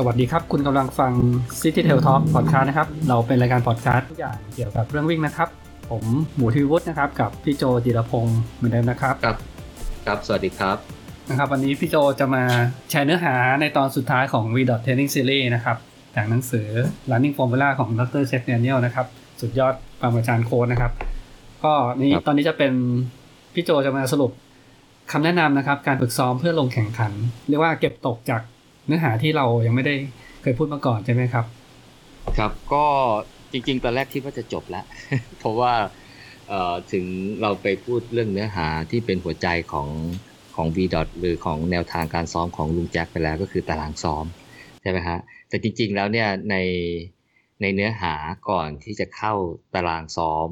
สวัสดีครับ คุณกำลังฟัง City Tail Talk Podcast นะครับ เราเป็นรายการพอดแคสต์ทุกอย่างเกี่ยวกับเรื่องวิ่งนะครับ ผมหมูทวีวุฒินะครับ กับพี่โจจิรพงศ์เหมือนเดิมนะครับครับ ครับสวัสดีครับนะครับวันนี้พี่โจจะมาแชร์เนื้อหาในตอนสุดท้ายของ V Training Series นะครับจากหนังสือ Running Formula ของดรเชฟเนียลนะครับ สุดยอดปรมาจารย์โค้ดนะครับ ก็นี้ครับตอนนี้จะเป็นพี่โจจะมาสรุปคำแนะนำนะครับ การฝึกซ้อมเพื่อลงแข่งขัน เรียกว่าเก็บตกจาก เนื้อหาที่เรายังไม่ได้เคยพูดมาก่อนใช่ไหมครับ ครับก็จริงๆตอนแรกคิดว่าจะจบแล้ว เพราะว่าถึงเราไปพูดเรื่องเนื้อหาที่เป็นหัวใจของของ v d o t หรือของแนวทางการซ้อมของลุงแจ็คไปแล้วก็คือตารางซ้อมใช่ไหมฮะแต่จริงๆแล้วเนี่ยในในเนื้อหาก่อนที่จะเข้าตารางซ้อม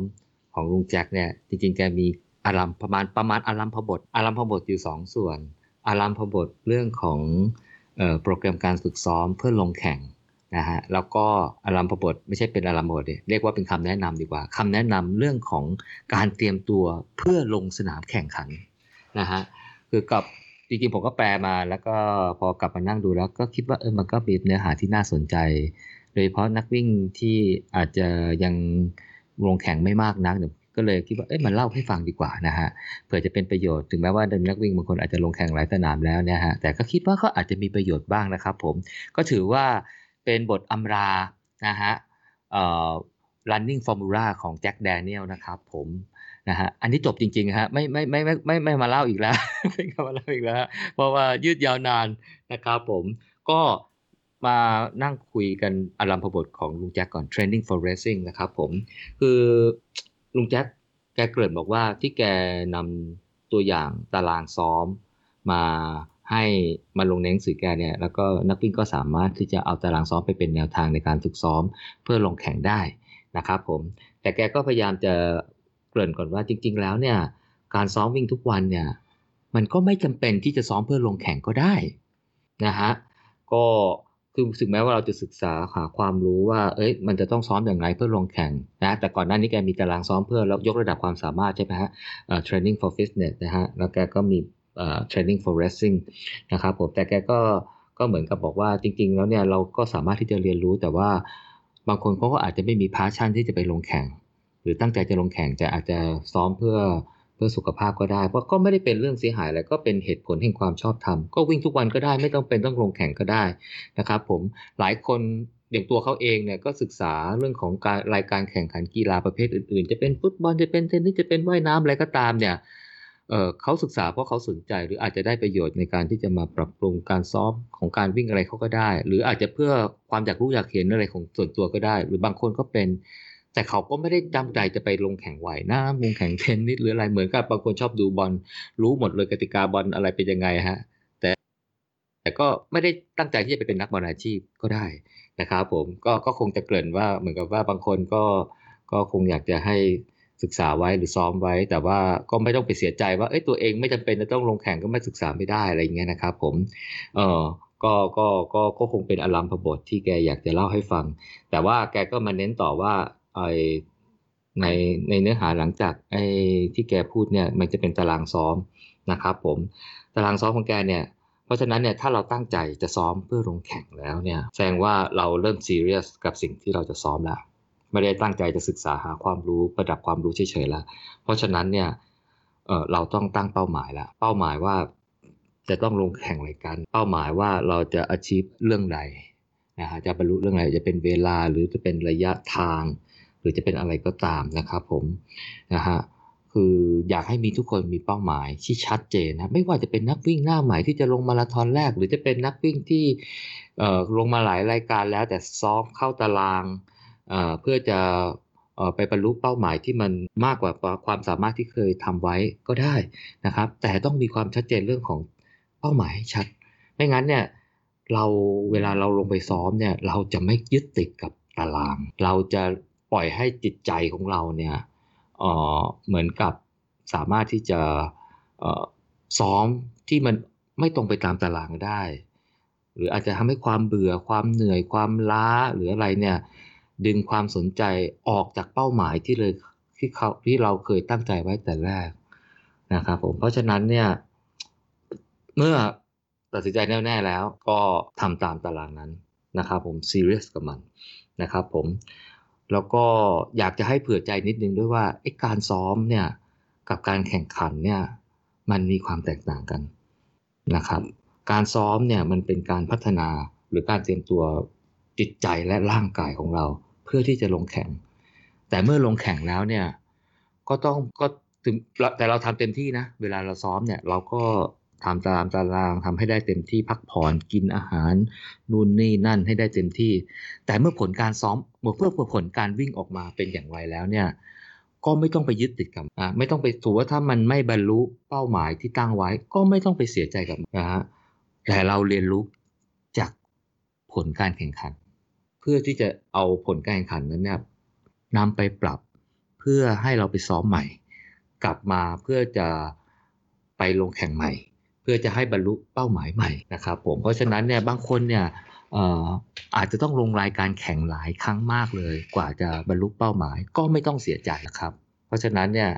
ของลุงแจ็คเนี่ยจริงๆแกมีอารัมประมาณประมาณอารัมพบทอารัมพบทอยู่สองส่วน อารัมพบทเรื่องของ โปรแกรมการฝึกซ้อมเพื่อลงแข่งนะฮะแล้วก็อารัมพบทไม่ใช่เป็นอารัมพบทเรียกว่าเป็นคำแนะนำดีกว่าคำแนะนำเรื่องของการเตรียมตัวเพื่อลงสนามแข่งขันนะฮะคือกับจริงๆผมก็แปลมาแล้วก็พอกลับมานั่งดูแล้วก็คิดว่าเออมันก็มีเนื้อหาที่น่าสนใจ โดยเฉพาะนักวิ่งที่อาจจะยังลงแข่งไม่มากนักเนี่ย ก็เลยคิดว่าเอ้ยมันเล่าให้ฟังดีกว่านะฮะเผื่อจะเป็นประโยชน์ถึงแม้ว่านักวิ่งบางคนอาจจะลงแข่งหลายสนามแล้วเนี่ยฮะแต่ก็คิดว่าก็อาจจะมีประโยชน์บ้างนะครับผมก็ถือว่าเป็นบทอำรานะฮะเอ่อ running formula ของแจ็คแดเนียลนะครับผมนะฮะอันนี้จบจริงๆฮะไม่ไม่ไม่ไม่ไม่ไม่มาเล่าอีกแล้วไม่มาเล่าอีกแล้ว เพราะว่ายืดยาวนานนะครับผมก็มานั่งคุยกันอารัมพบทของลุงแจ็คก่อน training for racing นะครับผม คือ ลุงแจ็คแกเกริ่นบอกว่าที่แกนำตัวอย่างตารางซ้อมมาให้มาลงในหนังสือแกเนี่ยแล้วก็นักวิ่งก็สามารถที่จะเอาตารางซ้อมไปเป็นแนวทางในการฝึกซ้อมเพื่อลงแข่งได้นะครับผมแต่แกก็พยายามจะเกริ่นก่อนว่าจริง ๆ แล้วเนี่ยการซ้อมวิ่งทุกวันเนี่ยมันก็ไม่จำเป็นที่จะซ้อมเพื่อลงแข่งก็ได้นะฮะก็ คือถึงแม้ว่าเราจะศึกษาหาความรู้ว่า เอ้ย มันจะต้องซ้อมอย่างไรเพื่อลงแข่งนะ แต่ก่อนหน้านี้แกมีตารางซ้อมเพื่อแล้วยกระดับความสามารถใช่ไหมฮะเอ่อ training for fitness นะฮะ แล้วแกก็มีเอ่อ training for racing นะครับผม แต่แกก็ก็เหมือนกับบอกว่าจริง ๆ แล้วเนี่ยเราก็สามารถที่จะเรียนรู้แต่ว่าบางคนเขาก็อาจจะไม่มีพาชั่นที่จะไปลงแข่ง หรือตั้งใจจะลงแข่งจะอาจจะซ้อมเพื่อ เพื่อสุขภาพก็ได้เพราะก็ไม่ได้เป็นเรื่องเสียหายอะไรก็เป็นเหตุผลแห่งความชอบธรรมก็วิ่งทุกวันก็ได้ไม่ต้องเป็นต้องลงแข่งก็ได้นะครับ ผมหลายคนอย่างตัวเขาเองเนี่ยก็ศึกษาเรื่องของการรายการแข่งขันกีฬาประเภทอื่นๆ จะเป็นฟุตบอลจะเป็นเทนนิสจะเป็นว่ายน้ำอะไรก็ตามเนี่ยเเขาศึกษาเพราะเขาสนใจหรืออาจจะได้ประโยชน์ในการที่จะมาปรับปรุงการซ้อมของการวิ่งอะไรเขาก็ได้ หรืออาจจะเพื่อความอยากรู้อยากเห็นอะไรของส่วนตัวก็ได้ หรือบางคนก็เป็น แต่เขาก็ไม่ได้จำใจจะไปลงแข่งว่ายน้ำลงแข่งเทนนิสหรืออะไรเหมือนกับบางคนชอบดูบอลรู้หมดเลยกติกาบอลอะไรเป็นยังไงฮะ แต่แต่ก็ไม่ได้ตั้งใจที่จะไปเป็นนักบอลอาชีพก็ได้นะครับผมก็ก็คงจะเกริ่นว่าเหมือนกับว่าบางคนก็ก็คงอยากจะให้ศึกษาไว้หรือซ้อมไว้ แต่ว่าก็ไม่ต้องไปเสียใจว่าเอ้ยตัวเองไม่จำเป็นจะต้องลงแข่งก็ไม่ศึกษาไม่ได้อะไรอย่างเงี้ยนะครับผมเออก็ก็ก็ก็คงเป็นอารมณ์พบทที่แกอยากจะเล่าให้ฟัง แต่ว่าแกก็มาเน้นต่อว่า ในในเนื้อหาหลังจากไอ้ที่แกพูดเนี่ยมันจะเป็นตารางซ้อมนะครับผมตารางซ้อมของแกเนี่ยเพราะฉะนั้นเนี่ยถ้าเราตั้งใจจะซ้อมเพื่อลงแข่งแล้วเนี่ยแสดงว่าเราเริ่มซีเรียสกับสิ่งที่เราจะซ้อมแล้ว ไม่ได้ตั้งใจจะศึกษาหาความรู้ประดับความรู้เฉยๆแล้ว เพราะฉะนั้นเนี่ยเออเราต้องตั้งเป้าหมายละเป้าหมายว่าจะต้องลงแข่งอะไรกัน เป้าหมายว่าเราจะ achieve เรื่องใดนะฮะจะบรรลุเรื่องอะไรจะเป็นเวลาหรือจะเป็นระยะทาง รือจะเป็นอะไรก็ตามนะครับผมนะฮะคืออยากให้มีทุกคนมีเป้าหมายที่ชัดเจนนะไม่ว่าจะเป็นนักวิ่งหน้าใหม่ที่จะลงมาราธอนแรก หรือจะเป็นนักวิ่งที่ลงมาหลายรายการแล้วแต่ซ้อมเข้าตารางเเพื่อจะออไปบรรลุเป้าหมายที่มันมากกว่าความสามารถที่เคยทำไว้ก็ได้นะครับ แต่ต้องมีความชัดเจนเรื่องของเป้าหมายให้ชัด ไม่งั้นเนี่ยเราเวลาเราลงไปซ้อมเนี่ยเราจะไม่ยึดติดกับตาราง เราจะ ปล่อยให้จิตใจของเราเนี่ยเเหมือนกับสามารถที่จะซ้อมที่มันไม่ตรงไปตามตารางได้ หรืออาจจะทำให้ความเบื่อความเหนื่อยความล้าหรืออะไรเนี่ยดึงความสนใจออกจากเป้าหมายที่เลยที่เขาที่เราเคยตั้งใจไว้แต่แรกนะครับผมเพราะฉะนั้นเนี่ยเมื่อตัดสินใจแน่วแน่แล้วก็ทำตามตารางนั้นนะครับผมซีเรียสกับมันนะครับผม แล้วก็อยากจะให้เผื่อใจนิดนึงด้วยว่าไอ้การซ้อมเนี่ยกับการแข่งขันเนี่ยมันมีความแตกต่างกันนะครับ การซ้อมเนี่ยมันเป็นการพัฒนาหรือการเตรียมตัวจิตใจและร่างกายของเรา เพื่อที่จะลงแข่ง แต่เมื่อลงแข่งแล้วเนี่ยก็ต้องก็ถึงแต่เราทำเต็มที่นะ เวลาเราซ้อมเนี่ยเราก็ทำตามตารางทำให้ได้เต็มที่พักผ่อนกินอาหารนู่นนี่นั่นให้ได้เต็มที่ แต่เมื่อผลการซ้อม มื่อเพื่อผลการวิ่งออกมาเป็นอย่างไรแล้วเนี่ยก็ไม่ต้องไปยึดติดกับอ่าไม่ต้องไปถือว่าถ้ามันไม่บรรลุเป้าหมายที่ตั้งไว้ ก็ไม่ต้องไปเสียใจกับนะฮะแต่เราเรียนรู้จากผลการแข่งขัน เพื่อที่จะเอาผลการแข่งขันนั้นเนี่ยนำไปปรับเพื่อให้เราไปซ้อมใหม่ กลับมาเพื่อจะไปลงแข่งใหม่ เพื่อจะให้บรรลุเป้าหมายใหม่นะครับผมเพราะฉะนั้นเนี่ยบางคนเนี่ย อาจจะต้องลงรายการแข่งหลายครั้งมากเลย กว่าจะบรรลุเป้าหมายก็ไม่ต้องเสียใจนะครับ เพราะฉะนั้นเนี่ย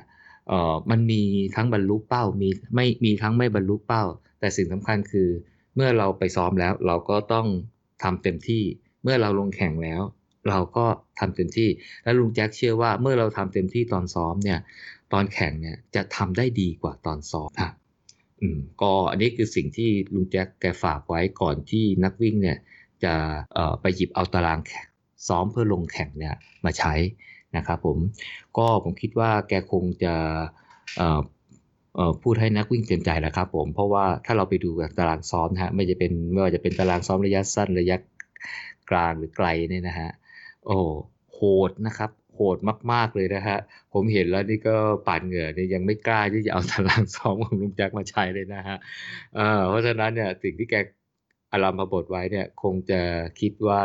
มันมีทั้งบรรลุเป้ามีไม่มีทั้งไม่บรรลุเป้า แต่สิ่งสำคัญคือ เมื่อเราไปซ้อมแล้วเราก็ต้องทำเต็มที่ เมื่อเราลงแข่งแล้ว เราก็ทำเต็มที่ และลุงแจ็คเชื่อว่าเมื่อเราทำเต็มที่ตอนซ้อมเนี่ยตอนแข่งเนี่ยจะทำได้ดีกว่าตอนซ้อมครับอืมก็อันนี้คือสิ่งที่ลุงแจ็คแกฝากไว้ก่อนที่นักวิ่งเนี่ย จะไปหยิบเอาตารางซ้อมเพื่อลงแข่งเนี่ยมาใช้นะครับผมก็ผมคิดว่าแกคงจะพูดให้นักวิ่งเต็มใจแหละครับผมเพราะว่าถ้าเราไปดูตารางซ้อมนะฮะไม่จะเป็นไม่ว่าจะเป็นตารางซ้อมระยะสั้นระยะกลางหรือไกลเนี่ยนะฮะโอ้โหดนะครับโหดมาก ๆ เลยนะฮะ ผมเห็นแล้วนี่ก็ปาดเหงื่อเนี่ยยังไม่กล้าที่จะเอาตารางซ้อมของลุงแจ็คมาใช้เลยนะฮะเเพราะฉะนั้นเนี่ยสิ่งที่แก อารมณ์บทไว้เนี่ยคงจะคิดว่า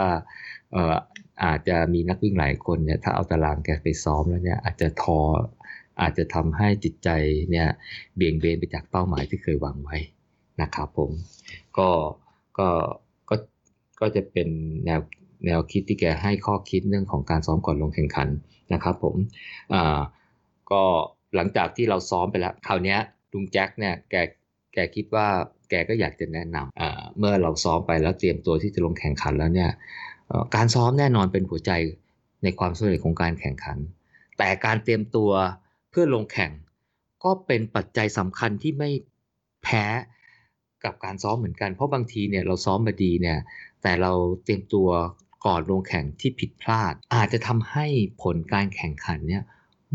เอ่ออาจจะมีนักวิ่งหลายคนเนี่ยถ้าเอาตารางแกไปซ้อมแล้วเนี่ยอาจจะทออาจจะทำให้จิตใจเนี่ยเบี่ยงเบนไปจากเป้าหมายที่เคยวางไว้นะครับผมก็ก็ก็ก็จะเป็นแนวแนวคิดที่แกให้ข้อคิดเรื่องของการซ้อมก่อนลงแข่งขันนะครับผมอ่าก็หลังจากที่เราซ้อมไปแล้ว คราวนี้ลุงแจ็คเนี่ยแกแกคิดว่าแกก็อยากจะแนะนำอ่า เมื่อเราซ้อมไปแล้วเตรียมตัวที่จะลงแข่งขันแล้วเนี่ยการซ้อมแน่นอนเป็นหัวใจในความสำเร็จของการแข่งขัน แต่การเตรียมตัวเพื่อลงแข่ง ก็เป็นปัจจัยสำคัญที่ไม่แพ้กับการซ้อมเหมือนกัน เพราะบางทีเนี่ยเราซ้อมมาดีเนี่ย แต่เราเตรียมตัวก่อนลงแข่งที่ผิดพลาด อาจจะทำให้ผลการแข่งขันเนี่ย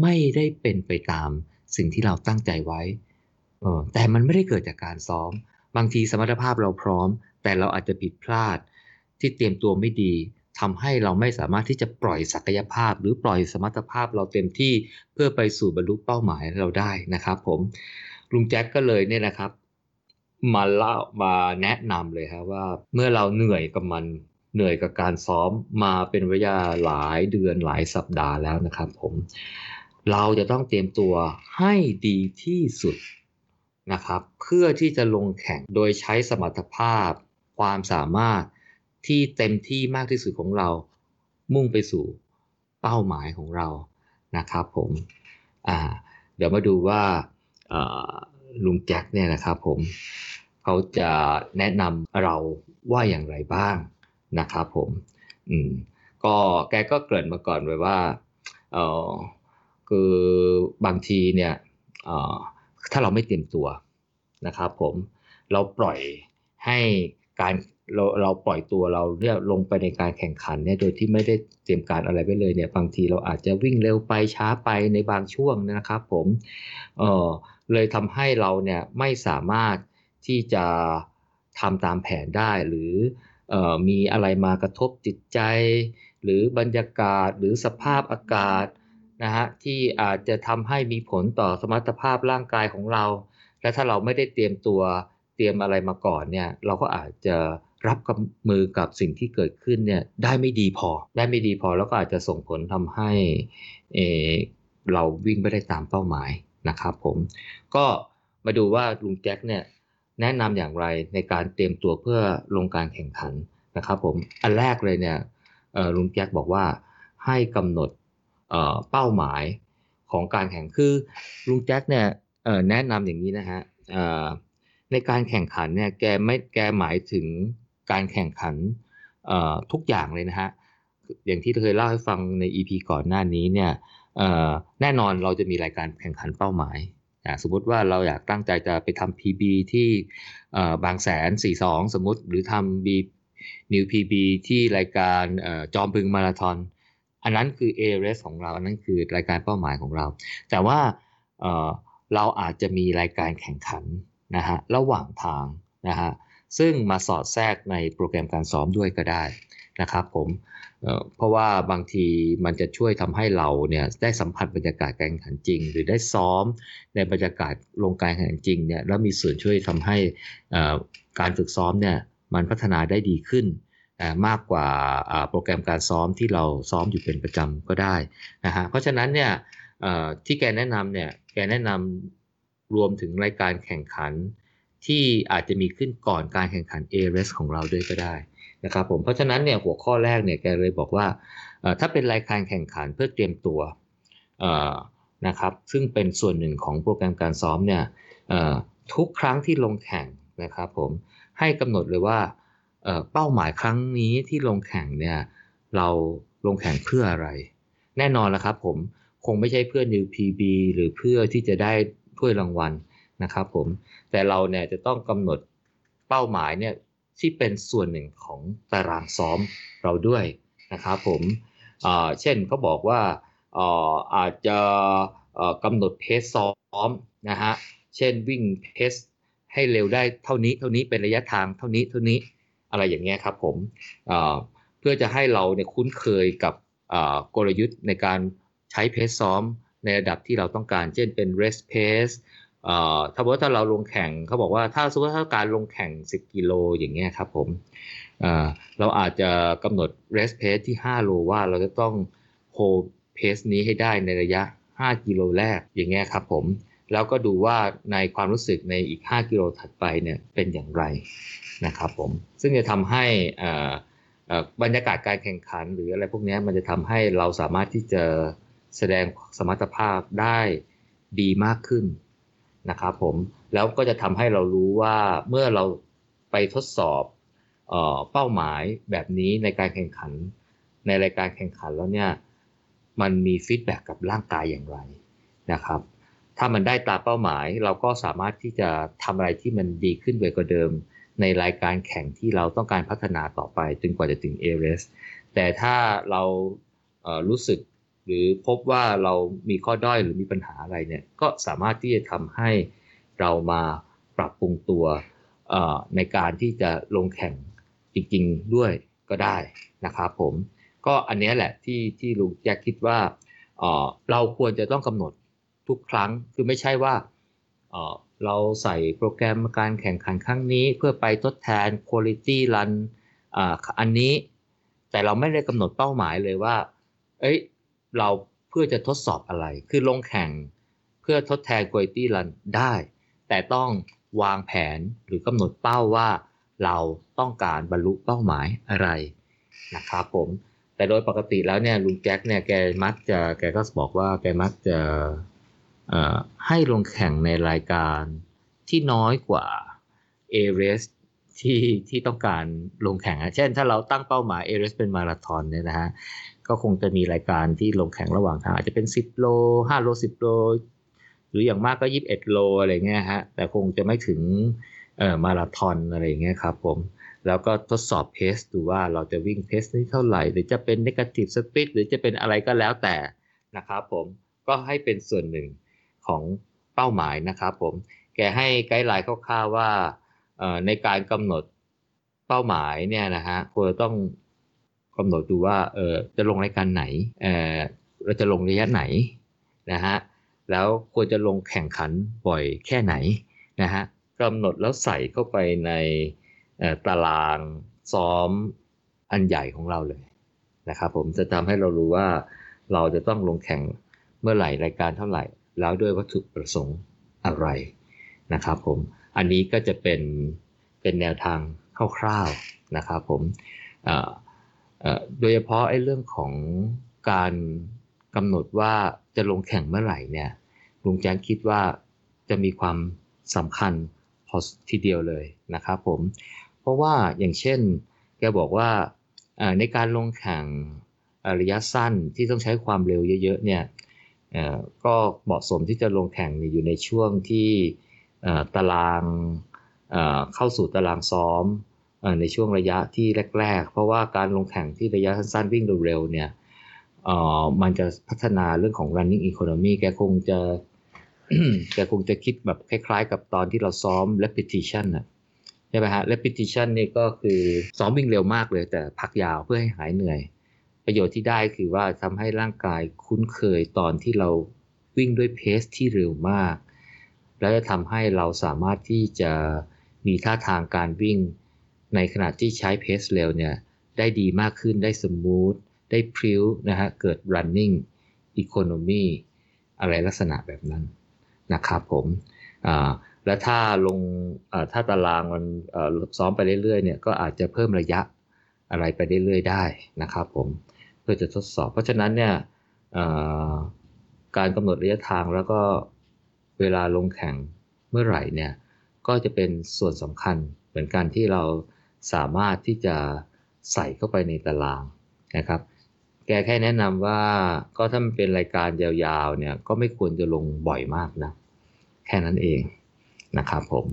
ไม่ได้เป็นไปตามสิ่งที่เราตั้งใจไว้ แต่มันไม่ได้เกิดจากการซ้อม บางทีสมรรถภาพเราพร้อม แต่เราอาจจะผิดพลาด ที่เตรียมตัวไม่ดีทำให้เราไม่สามารถที่จะปล่อยศักยภาพ หรือปล่อยสมรรถภาพเราเต็มที่เพื่อไปสู่บรรลุเป้าหมายเราได้นะครับผมลุงแจ็คก็เลยเนี่ยนะครับ มาเล่ามาแนะนำเลยครับว่าเมื่อเราเหนื่อยกับมันเหนื่อยกับการซ้อมมาเป็นระยะหลายเดือนหลายสัปดาห์แล้วนะครับผม เราจะต้องเตรียมตัวให้ดีที่สุด นะครับเพื่อที่จะลงแข่งโดยใช้สมรรถภาพ ความสามารถที่เต็มที่มากที่สุดของเรา มุ่งไปสู่เป้าหมายของเรานะครับผมอ่าเดี๋ยวมาดูว่าลุงแจ็คเนี่ยนะครับผมเขาจะแนะนำเราว่าอย่างไรบ้างนะครับผมอืมก็แกก็เกริ่นมาก่อนไว้ว่าเออคือบางทีเนี่ยเออ ถ้าเราไม่เตรียมตัวนะครับผมเราปล่อยให้การเราเราปล่อยตัวเราเนี่ยลงไปในการแข่งขันเนี่ยโดยที่ไม่ได้เตรียมการอะไรไว้เลยเนี่ยบางทีเราอาจจะวิ่งเร็วไปช้าไปในบางช่วงนะครับผมเออเลยทำให้เราเนี่ยไม่สามารถที่จะทำตามแผนได้หรือเออมีอะไรมากระทบจิตใจ หรือบรรยากาศหรือสภาพอากาศ นะฮะที่อาจจะทำให้มีผลต่อสมรรถภาพร่างกายของเรา และถ้าเราไม่ได้เตรียมตัวเตรียมอะไรมาก่อนเนี่ยเราก็อาจจะรับกับมือกับสิ่งที่เกิดขึ้นเนี่ยได้ไม่ดีพอ ได้ไม่ดีพอแล้วก็อาจจะส่งผลทำให้เอเราวิ่งไม่ได้ตามเป้าหมายนะครับผมก็มาดูว่าลุงแจ็คเนี่ยแนะนำอย่างไรในการเตรียมตัวเพื่อลงการแข่งขันนะครับผมอันแรกเลยเนี่ยลุงแจ็คบอกว่าให้กำหนด เป้าหมายของการแข่งคือลุงแจ็คเนี่ยแนะนำอย่างนี้นะฮะในการแข่งขันเนี่ยแกไม่แกหมายถึงการแข่งขันทุกอย่างเลยนะฮะอย่างที่เคยเล่าให้ฟังใน EP ก่อนหน้านี้เนี่ยแน่นอนเราจะมีรายการแข่งขันเป้าหมายสมมติว่าเราอยากตั้งใจจะไปทำ PB ที่บางแสน 42 สมมติหรือทำ B New PB ที่รายการออจอมบึงมาราธอน อันนั้นคือ A race ของเรา อันนั้นคือรายการเป้าหมายของเรา แต่ว่าเเราอาจจะมีรายการแข่งขันนะฮะระหว่างทางนะฮะซึ่งมาสอดแทรกในโปรแกรมการซ้อมด้วยก็ได้นะครับผมเพราะว่าบางทีมันจะช่วยทำให้เราเนี่ยได้สัมผัสบรรยากาศการแข่งขันจริง หรือได้ซ้อมในบรรยากาศลงการแข่งขันจริงเนี่ยแล้วมีส่วนช่วยทำให้การฝึกซ้อมเนี่ยมันพัฒนาได้ดีขึ้น มากกว่าโปรแกรมการซ้อมที่เราซ้อมอยู่เป็นประจำก็ได้นะฮะเพราะฉะนั้นเนี่ยที่แกแนะนำเนี่ยแกแนะนำรวมถึงรายการแข่งขันที่อาจจะมีขึ้นก่อนการแข่งขัน a r e s ของเราด้วยก็ได้นะครับผมเพราะฉะนั้นเนี่ยหัวข้อแรกเนี่ยแกเลยบอกว่าถ้าเป็นรายการแข่งขันเพื่อเตรียมตัวนะครับซึ่งเป็นส่วนหนึ่งของโปรแกรมการซ้อมเนี่ยทุกครั้งที่ลงแข่งนะครับผมให้กำหนดเลยว่า เป้าหมายครั้งนี้ที่ลงแข่งเนี่ยเราลงแข่งเพื่ออะไร แน่นอนแล้วครับผมคงไม่ใช่เพื่อ New PB หรือเพื่อที่จะได้ถ้วยรางวัลนะครับผมแต่เราเนี่ยจะต้องกำหนดเป้าหมายเนี่ยที่เป็นส่วนหนึ่งของตารางซ้อมเราด้วยนะครับผมเช่นเขาบอกว่าอาอาจจะกำหนดเพสซ้อมนะฮะเช่นวิ่งเพสให้เร็วได้เท่านี้เท่านี้เป็นระยะทางเท่านี้เท่านี้ อะไรอย่างเงี้ยครับผมเพื่อจะให้เราเนี่ยคุ้นเคยกับกลยุทธ์ในการใช้เพสซ้อมในระดับที่เราต้องการ เช่นเป็น rest pace เอ่อถ้าว่าถ้าเราลงแข่งเขาบอกว่าถ้าสมมติถ้าการลงแข่ง 10 กิโลอย่างเงี้ยครับผมเอ่อเราอาจจะกำหนด rest pace ที่ 5 โลว่าเราจะต้อง hold pace นี้ให้ได้ในระยะ 5 กิโลแรกอย่างเงี้ยครับผม แล้วก็ดูว่าในความรู้สึกในอีก 5 กิโลถัดไปเนี่ยเป็นอย่างไรนะครับผมซึ่งจะทำให้อ่อเอ่อบรรยากาศการแข่งขันหรืออะไรพวกนี้มันจะทำให้เราสามารถที่จะแสดงสมรรถภาพได้ดีมากขึ้นนะครับผมแล้วก็จะทำให้เรารู้ว่าเมื่อเราไปทดสอบเออเป้าหมายแบบนี้ในการแข่งขัน ในรายการแข่งขันแล้วเนี่ยมันมีฟีดแบ็กกับร่างกายอย่างไรนะครับ ถ้ามันได้ตามเป้าหมาย เราก็สามารถที่จะทำอะไรที่มันดีขึ้นไปกว่าเดิม ในรายการแข่งที่เราต้องการพัฒนาต่อไปจนกว่าจะถึงเอเรสแต่ถ้าเราเอ่อรู้สึกหรือพบว่าเรามีข้อด้อยหรือมีปัญหาอะไรเนี่ยก็สามารถที่จะทำให้เรามาปรับปรุงตัวในการที่จะลงแข่งจริงๆด้วยก็ได้นะครับผมก็อันนี้แหละที่ที่ลุงแจ็คคิดว่าเอ่อเราควรจะต้องกำหนด ทุกครั้ง คือไม่ใช่ว่าเราใส่โปรแกรมการแข่งขันครั้งนี้ เพื่อไปทดแทน Quality Run อ่าอันนี้ แต่เราไม่ได้กำหนดเป้าหมายเลยว่า เอ้ยเราเพื่อจะทดสอบอะไร คือลงแข่งเพื่อทดแทน Quality Run ได้ แต่ต้องวางแผนหรือกำหนดเป้าว่าเราต้องการบรรลุเป้าหมายอะไรนะครับผมแต่โดยปกติแล้วเนี่ยลุงแจ็คเนี่ยแกมักจะแกก็บอกว่าแกมักจะ ให้ลงแข่งในรายการที่น้อยกว่า a r e s ที่ที่ต้องการลงแข่งอะเช่น ถ้าเราตั้งเป้าหมาย a r e s เป็นมาราธอนเนี่ยนะฮะก็คงจะมีรายการที่ลงแข่งระหว่างทางอาจจะเป็น 10 โล 5 โล 10 โล หรืออย่างมากก็ 21 โลอะไรเงี้ยฮะแต่คงจะไม่ถึงเอ่อมาราธอนอะไรเงี้ยครับผมแล้วก็ทดสอบเพสดูว่าเราจะวิ่งเพสนี้เท่าไหร่ หรือจะเป็น negative speed หรือจะเป็นอะไรก็แล้วแต่นะครับผมก็ให้เป็นส่วนหนึ่ง ของเป้าหมายนะครับผมแกให้ไกด์ไลน์คร่าวๆว่าในการกำหนดเป้าหมายเนี่ยนะฮะควรต้องกำหนดดูว่าเออจะลงรายการไหนเออเราจะลงระยะไหนนะฮะแล้วควรจะลงแข่งขันบ่อยแค่ไหนนะฮะกำหนดแล้วใส่เข้าไปในตารางซ้อมอันใหญ่ของเราเลยนะครับผมจะทำให้เรารู้ว่าเราจะต้องลงแข่งเมื่อไหร่รายการเท่าไหร่ แล้วด้วยวัตถุประสงค์อะไรนะครับผม อันนี้ก็จะเป็นเป็นแนวทางคร่าวๆนะครับผมโดยเฉพาะไอ้เรื่องของการกำหนดว่าจะลงแข่งเมื่อไหร่เนี่ยลุงแจ้งคิดว่าจะมีความสำคัญพอทีเดียวเลยนะครับผม เพราะว่าอย่างเช่นแกบอกว่าในการลงแข่งระยะสั้นที่ต้องใช้ความเร็วเยอะๆเนี่ย ก็เหมาะสมที่จะลงแข่งอยู่ในช่วงที่ตารางเข้าสู่ตารางซ้อมในช่วงระยะที่แรก ๆ เพราะว่าการลงแข่งที่ระยะสั้นๆวิ่งเร็วๆเนี่ยมันจะพัฒนาเรื่องของ running economy แกคงจะแกคงจะคิดแบบคล้ายๆ กับตอนที่เราซ้อม repetition นะใช่ไหมฮะ repetition นี่ก็คือซ้อมวิ่งเร็วมากเลยแต่พักยาวเพื่อให้หายเหนื่อย ประโยชน์ที่ได้คือว่าทำให้ร่างกายคุ้นเคยตอนที่เราวิ่งด้วยเพสที่เร็วมาก แล้วจะทำให้เราสามารถที่จะมีท่าทางการวิ่ง ในขณะที่ใช้เพสเร็วเนี่ยได้ดีมากขึ้นได้สมูทได้พริ้วนะฮะเกิด running economy อะไรลักษณะแบบนั้นนะครับผมและถ้าลงถ้าตารางมันซ้อมไปเรื่อยๆเนี่ยก็อาจจะเพิ่มระยะอะไรไปเรื่อยๆได้นะครับผม พื่อจะทดสอบ เพราะฉะนั้นเนี่ยการกำหนดระยะทางแล้วก็เวลาลงแข่งเมื่อไหร่เนี่ยก็จะเป็นส่วนสำคัญเหมือนกันที่เราสามารถที่จะใส่เข้าไปในตารางนะครับ แกแค่แนะนำว่าก็ถ้ามันเป็นรายการยาวๆเนี่ยก็ไม่ควรจะลงบ่อยมากนะแค่นั้นเองนะครับผม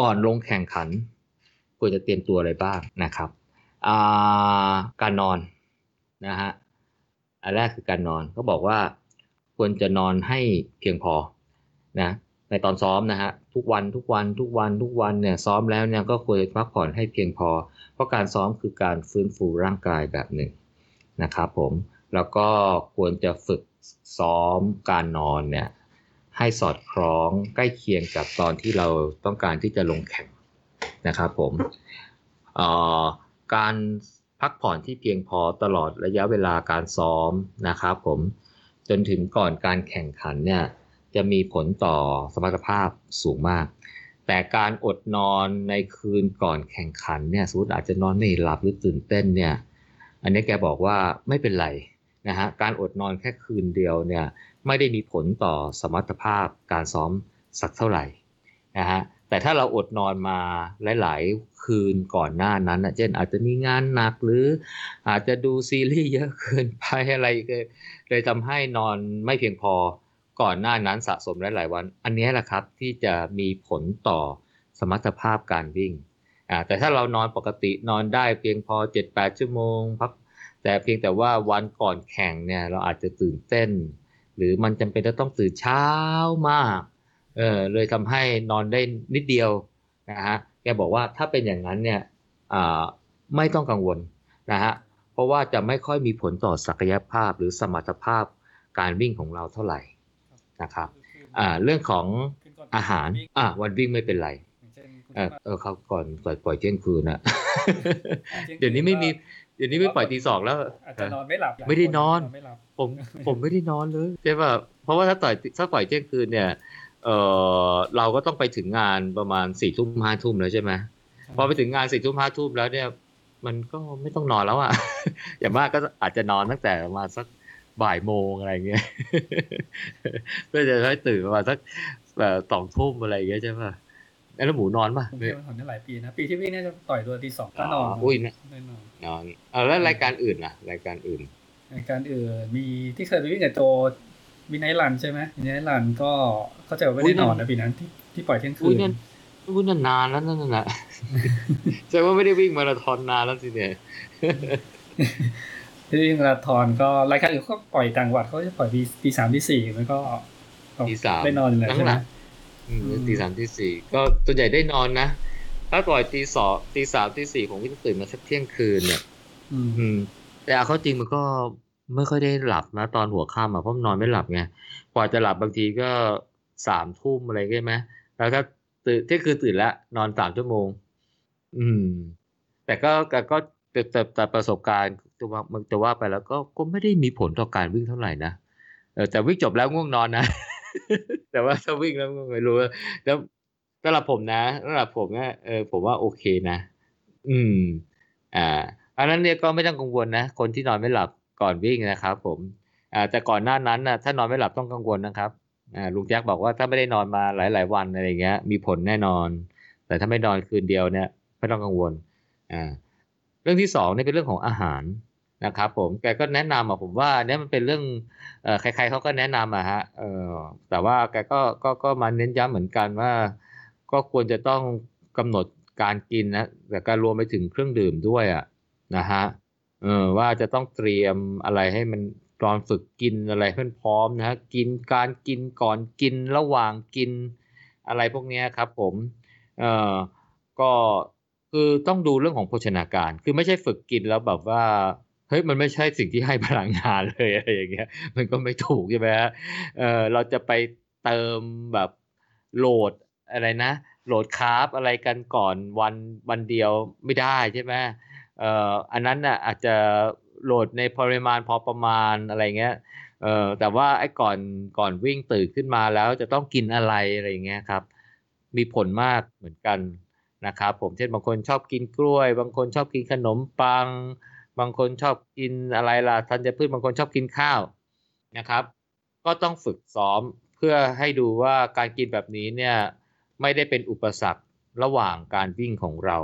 ก่อนลงแข่งขันควรจะเตรียมตัวอะไรบ้างนะครับ การนอนนะฮะอันแรกคือการนอนก็บอกว่าควรจะนอนให้เพียงพอนะในตอนซ้อมนะฮะทุกวันทุกวันทุกวันทุกวันเนี่ยซ้อมแล้วเนี่ยก็ควรพักผ่อนให้เพียงพอ เพราะการซ้อมคือการฟื้นฟูร่างกายแบบหนึ่งนะครับผมแล้วก็ควรจะฝึกซ้อมการนอนเนี่ยให้สอดคล้องใกล้เคียงกับตอนที่เราต้องการที่จะลงแข่งนะครับผมอ่า การพักผ่อนที่เพียงพอตลอดระยะเวลาการซ้อมนะครับผมจนถึงก่อนการแข่งขันเนี่ยจะมีผลต่อสมรรถภาพสูงมาก แต่การอดนอนในคืนก่อนแข่งขันเนี่ยสมมติอาจจะนอนไม่หลับหรือตื่นเต้นเนี่ยอันนี้แกบอกว่าไม่เป็นไรนะฮะการอดนอนแค่คืนเดียวเนี่ยไม่ได้มีผลต่อสมรรถภาพการซ้อมสักเท่าไหร่นะฮะ แต่ถ้าเราอดนอนมาหลาย ๆ คืนก่อนหน้านั้นเช่นอาจจะมีงานหนักหรืออาจจะดูซีรีส์เยอะเกินไปอะไรเลยทำให้นอนไม่เพียงพอก่อนหน้านั้นสะสมหลาย ๆ วัน อันนี้แหละครับที่จะมีผลต่อสมรรถภาพการวิ่งแต่ถ้าเรานอนปกตินอนได้เพียงพอ 7-8 ชั่วโมงพักแต่เพียงแต่ว่าวันก่อนแข่งเนี่ยเราอาจจะตื่นเต้น หรือมันจำเป็นจะต้องตื่นเช้ามาก เออเลยทำให้นอนได้นิดเดียวนะฮะแกบอกว่าถ้าเป็นอย่างนั้นเนี่ยอ่าไม่ต้องกังวลนะฮะเพราะว่าจะไม่ค่อยมีผลต่อศักยภาพหรือสมรรถภาพการวิ่งของเราเท่าไหร่นะครับอ่าเรื่องของอาหารอ่าวันวิ่งไม่เป็นไรเออเออเขาก่อนปล่อยปล่อยเที่ยงคืนนะเดี๋ยวนี้ไม่มีเดี๋ยวนี้ไม่ปล่อยตีสองแล้วอาจจะนอนไม่หลับไม่ได้นอนผมผมไม่ได้นอนเลยใช่ป่ะเพราะว่าถ้าต่อยถ้าปล่อยเที่ยงคืนเนี่ย เออเราก็ต้องไปถึงงานประมาณสี่ทุ่มห้าทุ่มแล้วใช่ไหมพอไปถึงงานสี่ทุ่มห้าทุ่มแล้วเนี่ยมันก็ไม่ต้องนอนแล้วอะอย่างมากก็อาจจะนอนตั้งแต่ประมาณสักบ่ายโมงอะไรเงี้ยเพื่อจะให้ตื่นประมาณสักแบบสองทุ่มอะไรเงี้ยใช่ป่ะแล้วหมูนอนป่ะผมเที่ยวถอนได้หลายปีนะ ปีที่พี่เนี่ยจะต่อยตัวตีสองก็นอนอุ้ยนะนอนเอาแล้วรายการอื่นล่ะ รายการอื่น รายการอื่นมีที่เคยไปวิ่งกับโจ วินัยรันใช่ไหมวินัยรันก็เขาจะไม่ได้นอนนะปีนั้นที่ที่ปล่อยเที่ยงคืนวิ่งนานแล้วนั่นน่ะแสดงว่าไม่ได้วิ่งมาราธอนนานแล้วสิเนี่ยที่วิ่งมาราธอนก็รายการอื่นเขาปล่อยต่างวัดเขาจะปล่อยตีสามที่สี่มันก็ตีสามได้นอนเลยใช่ไหมตีสามตีสี่ก็ตัวนใหญ่ได้นอนนะถ้าปล่อยตีสองตีสามตีสี่ผมก็จะตื่นมาสักเที่ยงคืนเนี่ยอืมแต่เอาเข้าจริงมันก็ ไม่ค่อยได้หลับนะตอนหัวค่ำอะเพราะนอนไม่หลับไงกว่าจะหลับบางทีก็สามทุ่มอะไรใช่ไหมแล้วถ้าตื่นที่คือตื่นแล้วนอนสามชั่วโมง อืม แต่ก็แต่ก็แต่แต่ประสบการณ์จะว่ามันจะว่าไปแล้วก็ก็ไม่ได้มีผลต่อการวิ่งเท่าไหร่นะเออแต่วิ่งจบแล้วง่วงนอนนะ แต่ว่าถ้าวิ่งแล้วไม่รู้ แล้วสำหรับผมนะสำหรับผมเนี่ยเออผมว่าโอเคนะ อืม อ่าอันนั้นเนี่ยก็ไม่ต้องกังวลนะ คนที่นอนไม่หลับ ก่อนวิ่งนะครับผมแต่ก่อนหน้านั้นนะถ้านอนไม่หลับต้องกังวลนะครับลุงแจ็คบอกว่าถ้าไม่ได้นอนมาหลาย ๆ วันอะไรเงี้ย มีผลแน่นอน แต่ถ้าไม่นอนคืนเดียวเนี่ยไม่ต้องกังวลเรื่องที่สองนี่เป็นเรื่องของอาหารนะครับผมแกก็แนะนำอะผมว่าเนี่ยมันเป็นเรื่องใคร ๆเขาก็แนะนำอะฮะแต่ว่าแกก็ก็ก็มาเน้นย้ำเหมือนกันว่า ก็ควรจะต้องกำหนดการกินนะแต่การรวมไปถึงเครื่องดื่มด้วยอะนะฮะ เออว่าจะต้องเตรียมอะไรให้มันตอนฝึกกินอะไรให้มันพร้อมนะฮะกินการกินก่อนกินระหว่างกินอะไรพวกนี้ครับผมเออก็คือต้องดูเรื่องของโภชนาการ คือไม่ใช่ฝึกกินแล้วแบบว่าเฮ้ยมันไม่ใช่สิ่งที่ให้พลังงานเลยอะไรอย่างเงี้ย มันก็ไม่ถูกใช่ไหมฮะเออเราจะไปเติมแบบโหลดอะไรนะ โหลดคาร์บอะไรกันก่อนวันวันเดียวไม่ได้ใช่ไหม อ่ออันนั้นน่ะอาจจะโหลดในปริมาณพอประมาณอะไรเงี้ยเอ่อแต่ว่าไอ้ก่อนก่อนวิ่งตื่นขึ้นมาแล้วจะต้องกินอะไรอะไรเงี้ยครับ มีผลมากเหมือนกันนะครับ ผมเช่นบางคนชอบกินกล้วย บางคนชอบกินขนมปัง บางคนชอบกินอะไรล่ะธัญพืชบางคนชอบกินข้าวนะครับ ก็ต้องฝึกซ้อมเพื่อให้ดูว่าการกินแบบนี้เนี่ยไม่ได้เป็นอุปสรรคระหว่างการวิ่งของเรา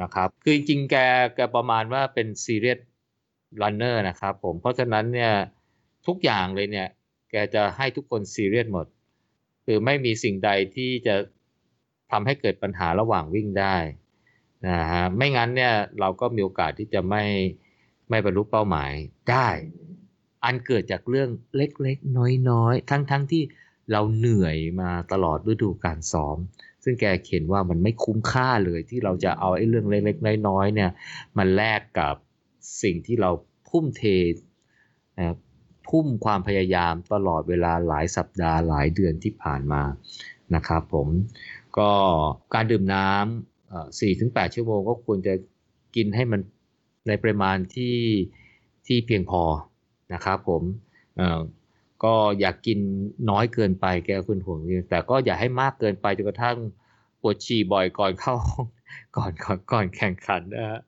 นะครับ คือจริงๆแกแกประมาณว่าเป็น serious runner นะครับผมเพราะฉะนั้นเนี่ยทุกอย่างเลยเนี่ย แกจะให้ทุกคน serious หมด คือไม่มีสิ่งใดที่จะทำให้เกิดปัญหาระหว่างวิ่งได้นะฮะไม่งั้นเนี่ยเราก็มีโอกาสที่จะไม่ไม่บรรลุเป้าหมายได้ อันเกิดจากเรื่องเล็กๆ น้อยๆ ทั้งๆทที่เราเหนื่อยมาตลอดฤดูการซ้อม ซึ่งแกเขียนว่ามันไม่คุ้มค่าเลยที่เราจะเอาไอ้เรื่องเล็กๆน้อยๆเนี่ยมันแลกกับสิ่งที่เราทุ่มเทนะทุ่มความพยายามตลอดเวลาหลายสัปดาห์หลายเดือนที่ผ่านมานะครับผมก็การดื่มน้ำสี่ถึงแปดชั่วโมงก็ควรจะกินให้มันในปริมาณที่ที่เพียงพอนะครับผมอ่อ ก็อย่ากกินน้อยเกินไปแกคุณห่วงแต่ก็อย่าให้มากเกินไปจนกระทั่งปวดฉี่บ่อยก่อนเข้าก่อนก่อนก่อนแข่งขันนะฮะ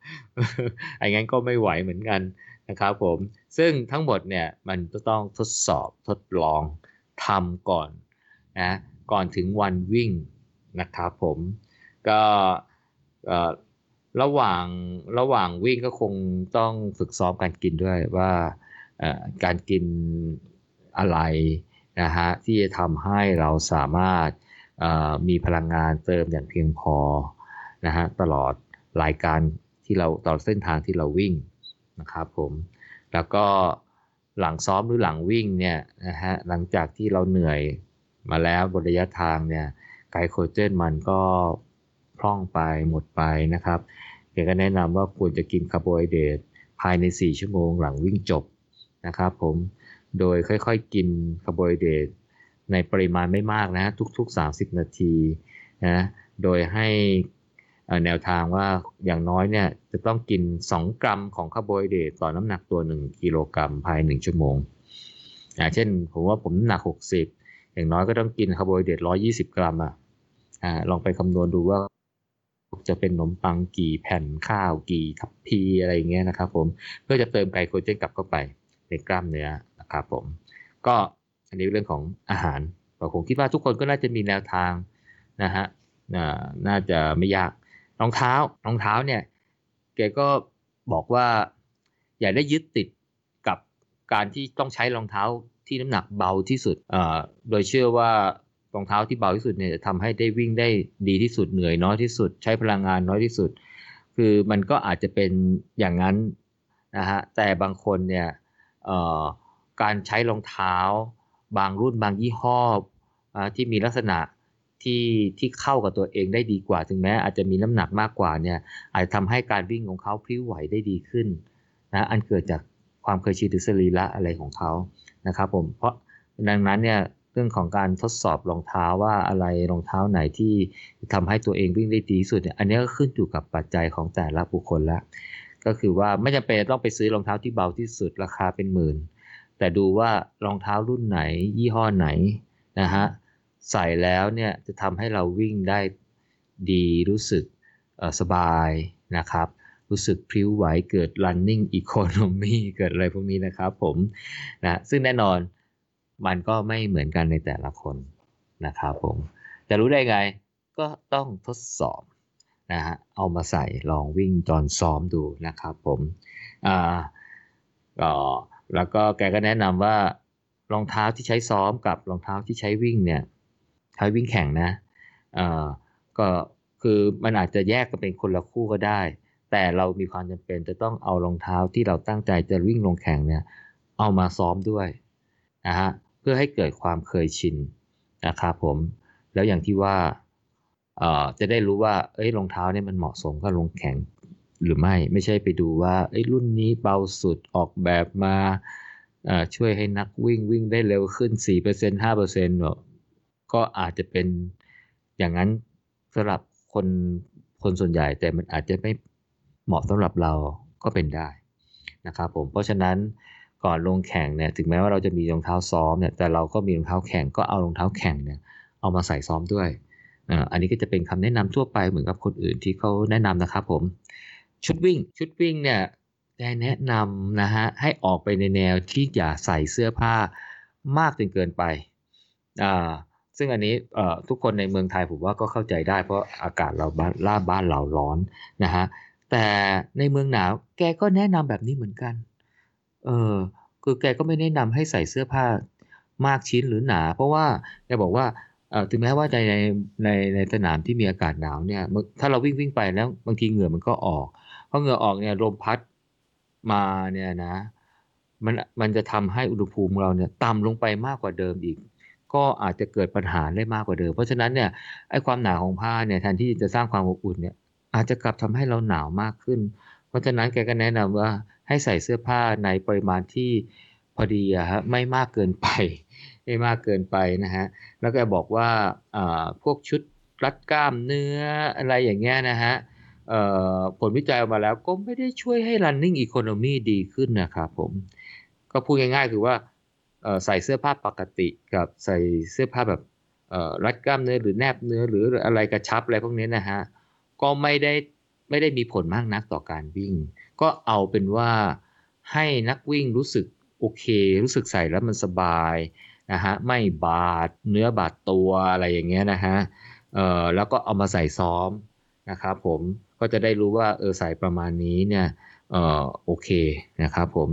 ไอ้งั้นก็ไม่ไหวเหมือนกันนะครับผม ซึ่งทั้งหมดเนี่ยมันจะต้องทดสอบทดลองทำก่อนนะก่อนถึงวันวิ่งนะครับผมก็ระหว่างระหว่างวิ่งก็คงต้องฝึกซ้อมการกินด้วยว่าการกิน อะไรนะฮะที่จะทำให้เราสามารถมีพลังงานเติมอย่างเพียงพอนะฮะตลอดรายการที่เราตลอดเส้นทางที่เราวิ่งนะครับผมแล้วก็หลังซ้อมหรือหลังวิ่งเนี่ยนะฮะหลังจากที่เราเหนื่อยมาแล้วบนระยะทางเนี่ยไกลโคเจนมันก็พร่องไปหมดไปนะครับเดี๋ยวก็แนะนำว่าควรจะกินคาร์โบไฮเดรตภายใน 4 ชั่วโมงหลังวิ่งจบนะครับผม โดยค่อยๆกินคาร์โบไฮเดรตในปริมาณไม่มากนะทุก ๆ 30 นาทีนะโดยให้แนวทางว่าอย่างน้อยเนี่ยจะต้องกิน 2 กรัมของคาร์โบไฮเดรตต่อน้ำหนักตัว 1 กิโลกรัมภายใน1ชั่วโมงอ่าเช่นผมว่าผมน้ำหนัก 60 อย่างน้อยก็ต้องกินคาร์โบไฮเดรต120 กรัมอะอ่าลองไปคำนวณดูว่าจะเป็นขนมปังกี่แผ่นข้าวกี่ทัพพีอะไรเงี้ยนะครับผมเพื่อจะเติมไกลโคเจนกลับเข้าไปในกล้ามเนื้อ นะครับผม ก็อันนี้เรื่องของอาหารผมคิดว่าทุกคนก็น่าจะมีแนวทางนะฮะน่าจะไม่ยากรองเท้ารองเท้าเนี่ยแกก็บอกว่า อย่าได้ยึดติดกับการที่ต้องใช้รองเท้าที่น้ำหนักเบาที่สุดโดยเชื่อว่ารองเท้าที่เบาที่สุดเนี่ยจะทำให้ได้วิ่งได้ดีที่สุดเหนื่อยน้อยที่สุด ใช้พลังงานน้อยที่สุด คือมันก็อาจจะเป็นอย่างนั้นนะฮะแต่บางคนเนี่ย การใช้รองเท้า บางรุ่นบางยี่ห้อที่มีลักษณะที่ที่เข้ากับตัวเองได้ดีกว่า ถึงแม้อาจจะมีน้ำหนักมากกว่าเนี่ยอาจจะทำให้การวิ่งของเขาพลิ้วไหวได้ดีขึ้นนะอันเกิดจากความเคยชินหรือสรีระอะไรของเขานะครับผมเพราะดังนั้นเนี่ยเรื่องของการทดสอบรองเท้าว่าอะไรรองเท้าไหนที่ทำให้ตัวเองวิ่งได้ดีที่สุดเนี่ยอันนี้ก็ขึ้นอยู่กับปัจจัยของแต่ละบุคคลละก็คือว่าไม่จำเป็นต้องไปซื้อรองเท้าที่เบาที่สุดราคาเป็นหมื่น แต่ดูว่ารองเท้ารุ่นไหน ยี่ห้อไหนนะฮะใส่แล้วเนี่ยจะทำให้เราวิ่งได้ดีรู้สึกสบายนะครับ รู้สึกพริ้วไหวเกิด running economy เกิดอะไรพวกนี้นะครับผมนะซึ่งแน่นอนมันก็ไม่เหมือนกันในแต่ละคนนะครับผมจะรู้ได้ไงก็ต้องทดสอบนะฮะเอามาใส่ลองวิ่งตอนซ้อมดูนะครับผมอ่าก็ แล้วก็แกก็แนะนำว่ารองเท้าที่ใช้ซ้อมกับรองเท้าที่ใช้วิ่งเนี่ยใช้วิ่งแข่งนะเอ่อก็คือมันอาจจะแยกกันเป็นคนละคู่ก็ได้ แต่เรามีความจำเป็นจะต้องเอารองเท้าที่เราตั้งใจจะวิ่งลงแข่งเนี่ยเอามาซ้อมด้วยนะฮะเพื่อให้เกิดความเคยชินนะครับผมแล้วอย่างที่ว่าเอ่อจะได้รู้ว่าเอ้ยรองเท้าเนี่ยมันเหมาะสมกับลงแข่ง หรือไม่ไม่ใช่ไปดูว่าเอ้รุ่นนี้เบาสุดออกแบบมาช่วยให้นักวิ่งวิ่งได้เร็วขึ้น 4% 5%หรอก็อาจจะเป็นอย่างนั้นสำหรับคนคนส่วนใหญ่แต่มันอาจจะไม่เหมาะสำหรับเราก็เป็นได้นะครับผมเพราะฉะนั้นก่อนลงแข่งเนี่ยถึงแม้ว่าเราจะมีรองเท้าซ้อมเนี่ยแต่เราก็มีรองเท้าแข่งก็เอารองเท้าแข่งเนี่ยเอามาใส่ซ้อมด้วยอันนี้ก็จะเป็นคำแนะนำทั่วไปเหมือนกับคนอื่นที่เขาแนะนำนะครับผม ชุดวิ่ง ชุดวิ่งเนี่ยได้แนะนำนะฮะให้ออกไปในแนวที่อย่าใส่เสื้อผ้ามากจนเกินไปอ่าซึ่งอันนี้ทุกคนในเมืองไทยผมว่าก็เข้าใจได้ เพราะอากาศเราบ้านล่าบ้านเราร้อนนะฮะแต่ในเมืองหนาวแกก็แนะนำแบบนี้เหมือนกันเออคือแกก็ไม่แนะนำให้ใส่เสื้อผ้ามากชิ้นหรือหนา เพราะว่าแกบอกว่าถึงแม้ว่าในในในในสนามที่มีอากาศหนาวเนี่ยถ้าเราวิ่งวิ่งไปแล้วบางทีเหงื่อมันก็ออก เพราะเหงื่อออกเนี่ยลมพัดมาเนี่ยนะมันมันจะทำให้อุณหภูมิเราเนี่ยต่ำลงไปมากกว่าเดิมอีก ก็อาจจะเกิดปัญหาได้มากกว่าเดิม เพราะฉะนั้นเนี่ยไอ้ความหนาของผ้าเนี่ยแทนที่จะสร้างความอบอุ่นเนี่ยอาจจะกลับทำให้เราหนาวมากขึ้น เพราะฉะนั้นแกก็แนะนำว่าให้ใส่เสื้อผ้าในปริมาณที่พอดีอะฮะไม่มากเกินไป ไม่มากเกินไปนะฮะแล้วแกบอกว่าอ่าพวกชุดรัดกล้ามเนื้ออะไรอย่างเงี้ยนะฮะ ผลวิจัยออกมาแล้วก็ไม่ได้ช่วยให้ running economy ดีขึ้นนะครับผม ก็พูดง่ายๆ คือว่าใส่เสื้อผ้าปกติกับใส่เสื้อผ้าแบบรัดกล้ามเนื้อหรือแนบเนื้อหรืออะไรกระชับอะไรพวกนี้นะฮะ ก็ไม่ได้ไม่ได้มีผลมากนักต่อการวิ่ง ก็เอาเป็นว่าให้นักวิ่งรู้สึกโอเค รู้สึกใส่แล้วมันสบายนะฮะไม่บาดเนื้อบาดตัวอะไรอย่างเงี้ยนะฮะแล้วก็เอามาใส่ซ้อมนะครับผม ก็จะได้รู้ว่าเออใส่ประมาณนี้เนี่ยเออโอเคนะครับผม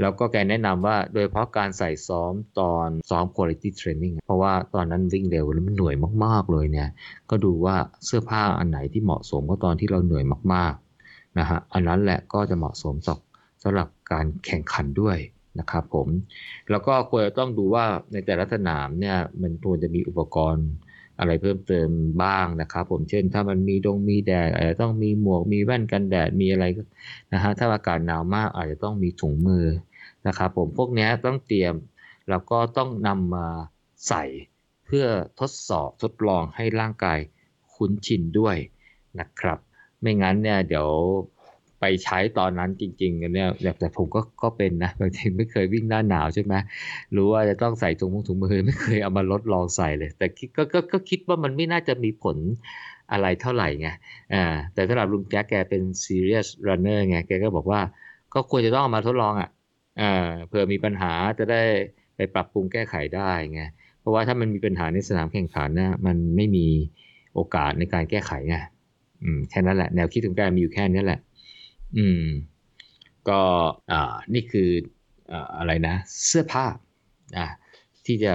แล้วก็แกแนะนำว่าโดยเฉพาะการใส่ซ้อมตอนซ้อม quality training เพราะว่าตอนนั้นวิ่งเร็วแล้วมันเหนื่อยมากๆเลยเนี่ย ก็ดูว่าเสื้อผ้าอันไหนที่เหมาะสมก็ตอนที่เราเหนื่อยมากๆนะฮะอันนั้นแหละก็จะเหมาะสมสสำหรับการแข่งขันด้วยนะครับผม แล้วก็ควรจะต้องดูว่าในแต่ละสนามเนี่ยมันควรจะมีอุปกรณ์ อะไรเพิ่มเติมบ้างนะครับ ผมเช่นถ้ามันมีดงมีแดดอาจจะต้องมีหมวกมีแว่นกันแดดมีอะไรนะฮะถ้าอากาศหนาวมากอาจจะต้องมีถุงมือนะครับผมพวกนี้ต้องเตรียมแล้วก็ต้องนำมาใส่เพื่อทดสอบทดลองให้ร่างกายคุ้นชินด้วยนะครับ ไม่งั้นเนี่ยเดี๋ยว ไปใช้ตอนนั้นจริงๆกันเนี่ยแต่ผมก็ก็เป็นนะบางทีไม่เคยวิ่งหน้าหนาวใช่ไหมรู้ว่าจะต้องใส่ถุงมือถุงมือไม่เคยเอามาลดลองใส่เลย แต่คิดก็ก็ก็คิดว่ามันไม่น่าจะมีผลอะไรเท่าไหร่ไงอ่าแต่สำหรับลุงแจ๊กแกเป็น serious runner ไงแกก็บอกว่าก็ควรจะต้องเอามาทดลองอะอ่าเผื่อมีปัญหาจะได้ไปปรับปรุงแก้ไขได้ไงเพราะว่าถ้ามันมีปัญหาในสนามแข่งขันนะมันไม่มีโอกาสในการแก้ไขไงอืมแค่นั้นแหละแนวคิดของแกมีอยู่แค่นี้แหละ อืม ก็อ่านี่คืออ่าอะไรนะ เสื้อผ้าอะที่จะ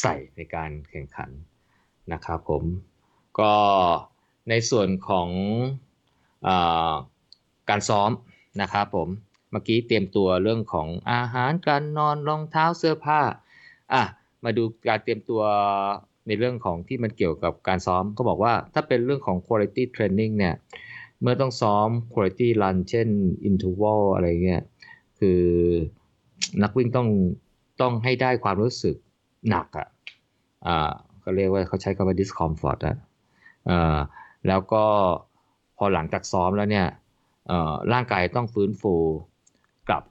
ใส่ในการแข่งขันนะครับผม ก็ในส่วนของอาการซ้อมนะครับผม เมื่อกี้เตรียมตัวเรื่องของอาหารการนอนรองเท้าเสื้อผ้าอะมาดูการเตรียมตัวในเรื่องของที่มันเกี่ยวกับการซ้อมก็บอกว่าถ้าเป็นเรื่องของ quality training เนี่ย เมื่อต้องซ้อม quality run เช่น interval อะไรเงี้ย คือนักวิ่งต้องต้องให้ได้ความรู้สึกหนักอะอ่าก็เรียกว่าเขาใช้คำว่า discomfort อะอ่แล้วก็พอหลังจากซ้อมแล้วเนี่ยอ่ร่างกายต้องฟื้นฟูกลับ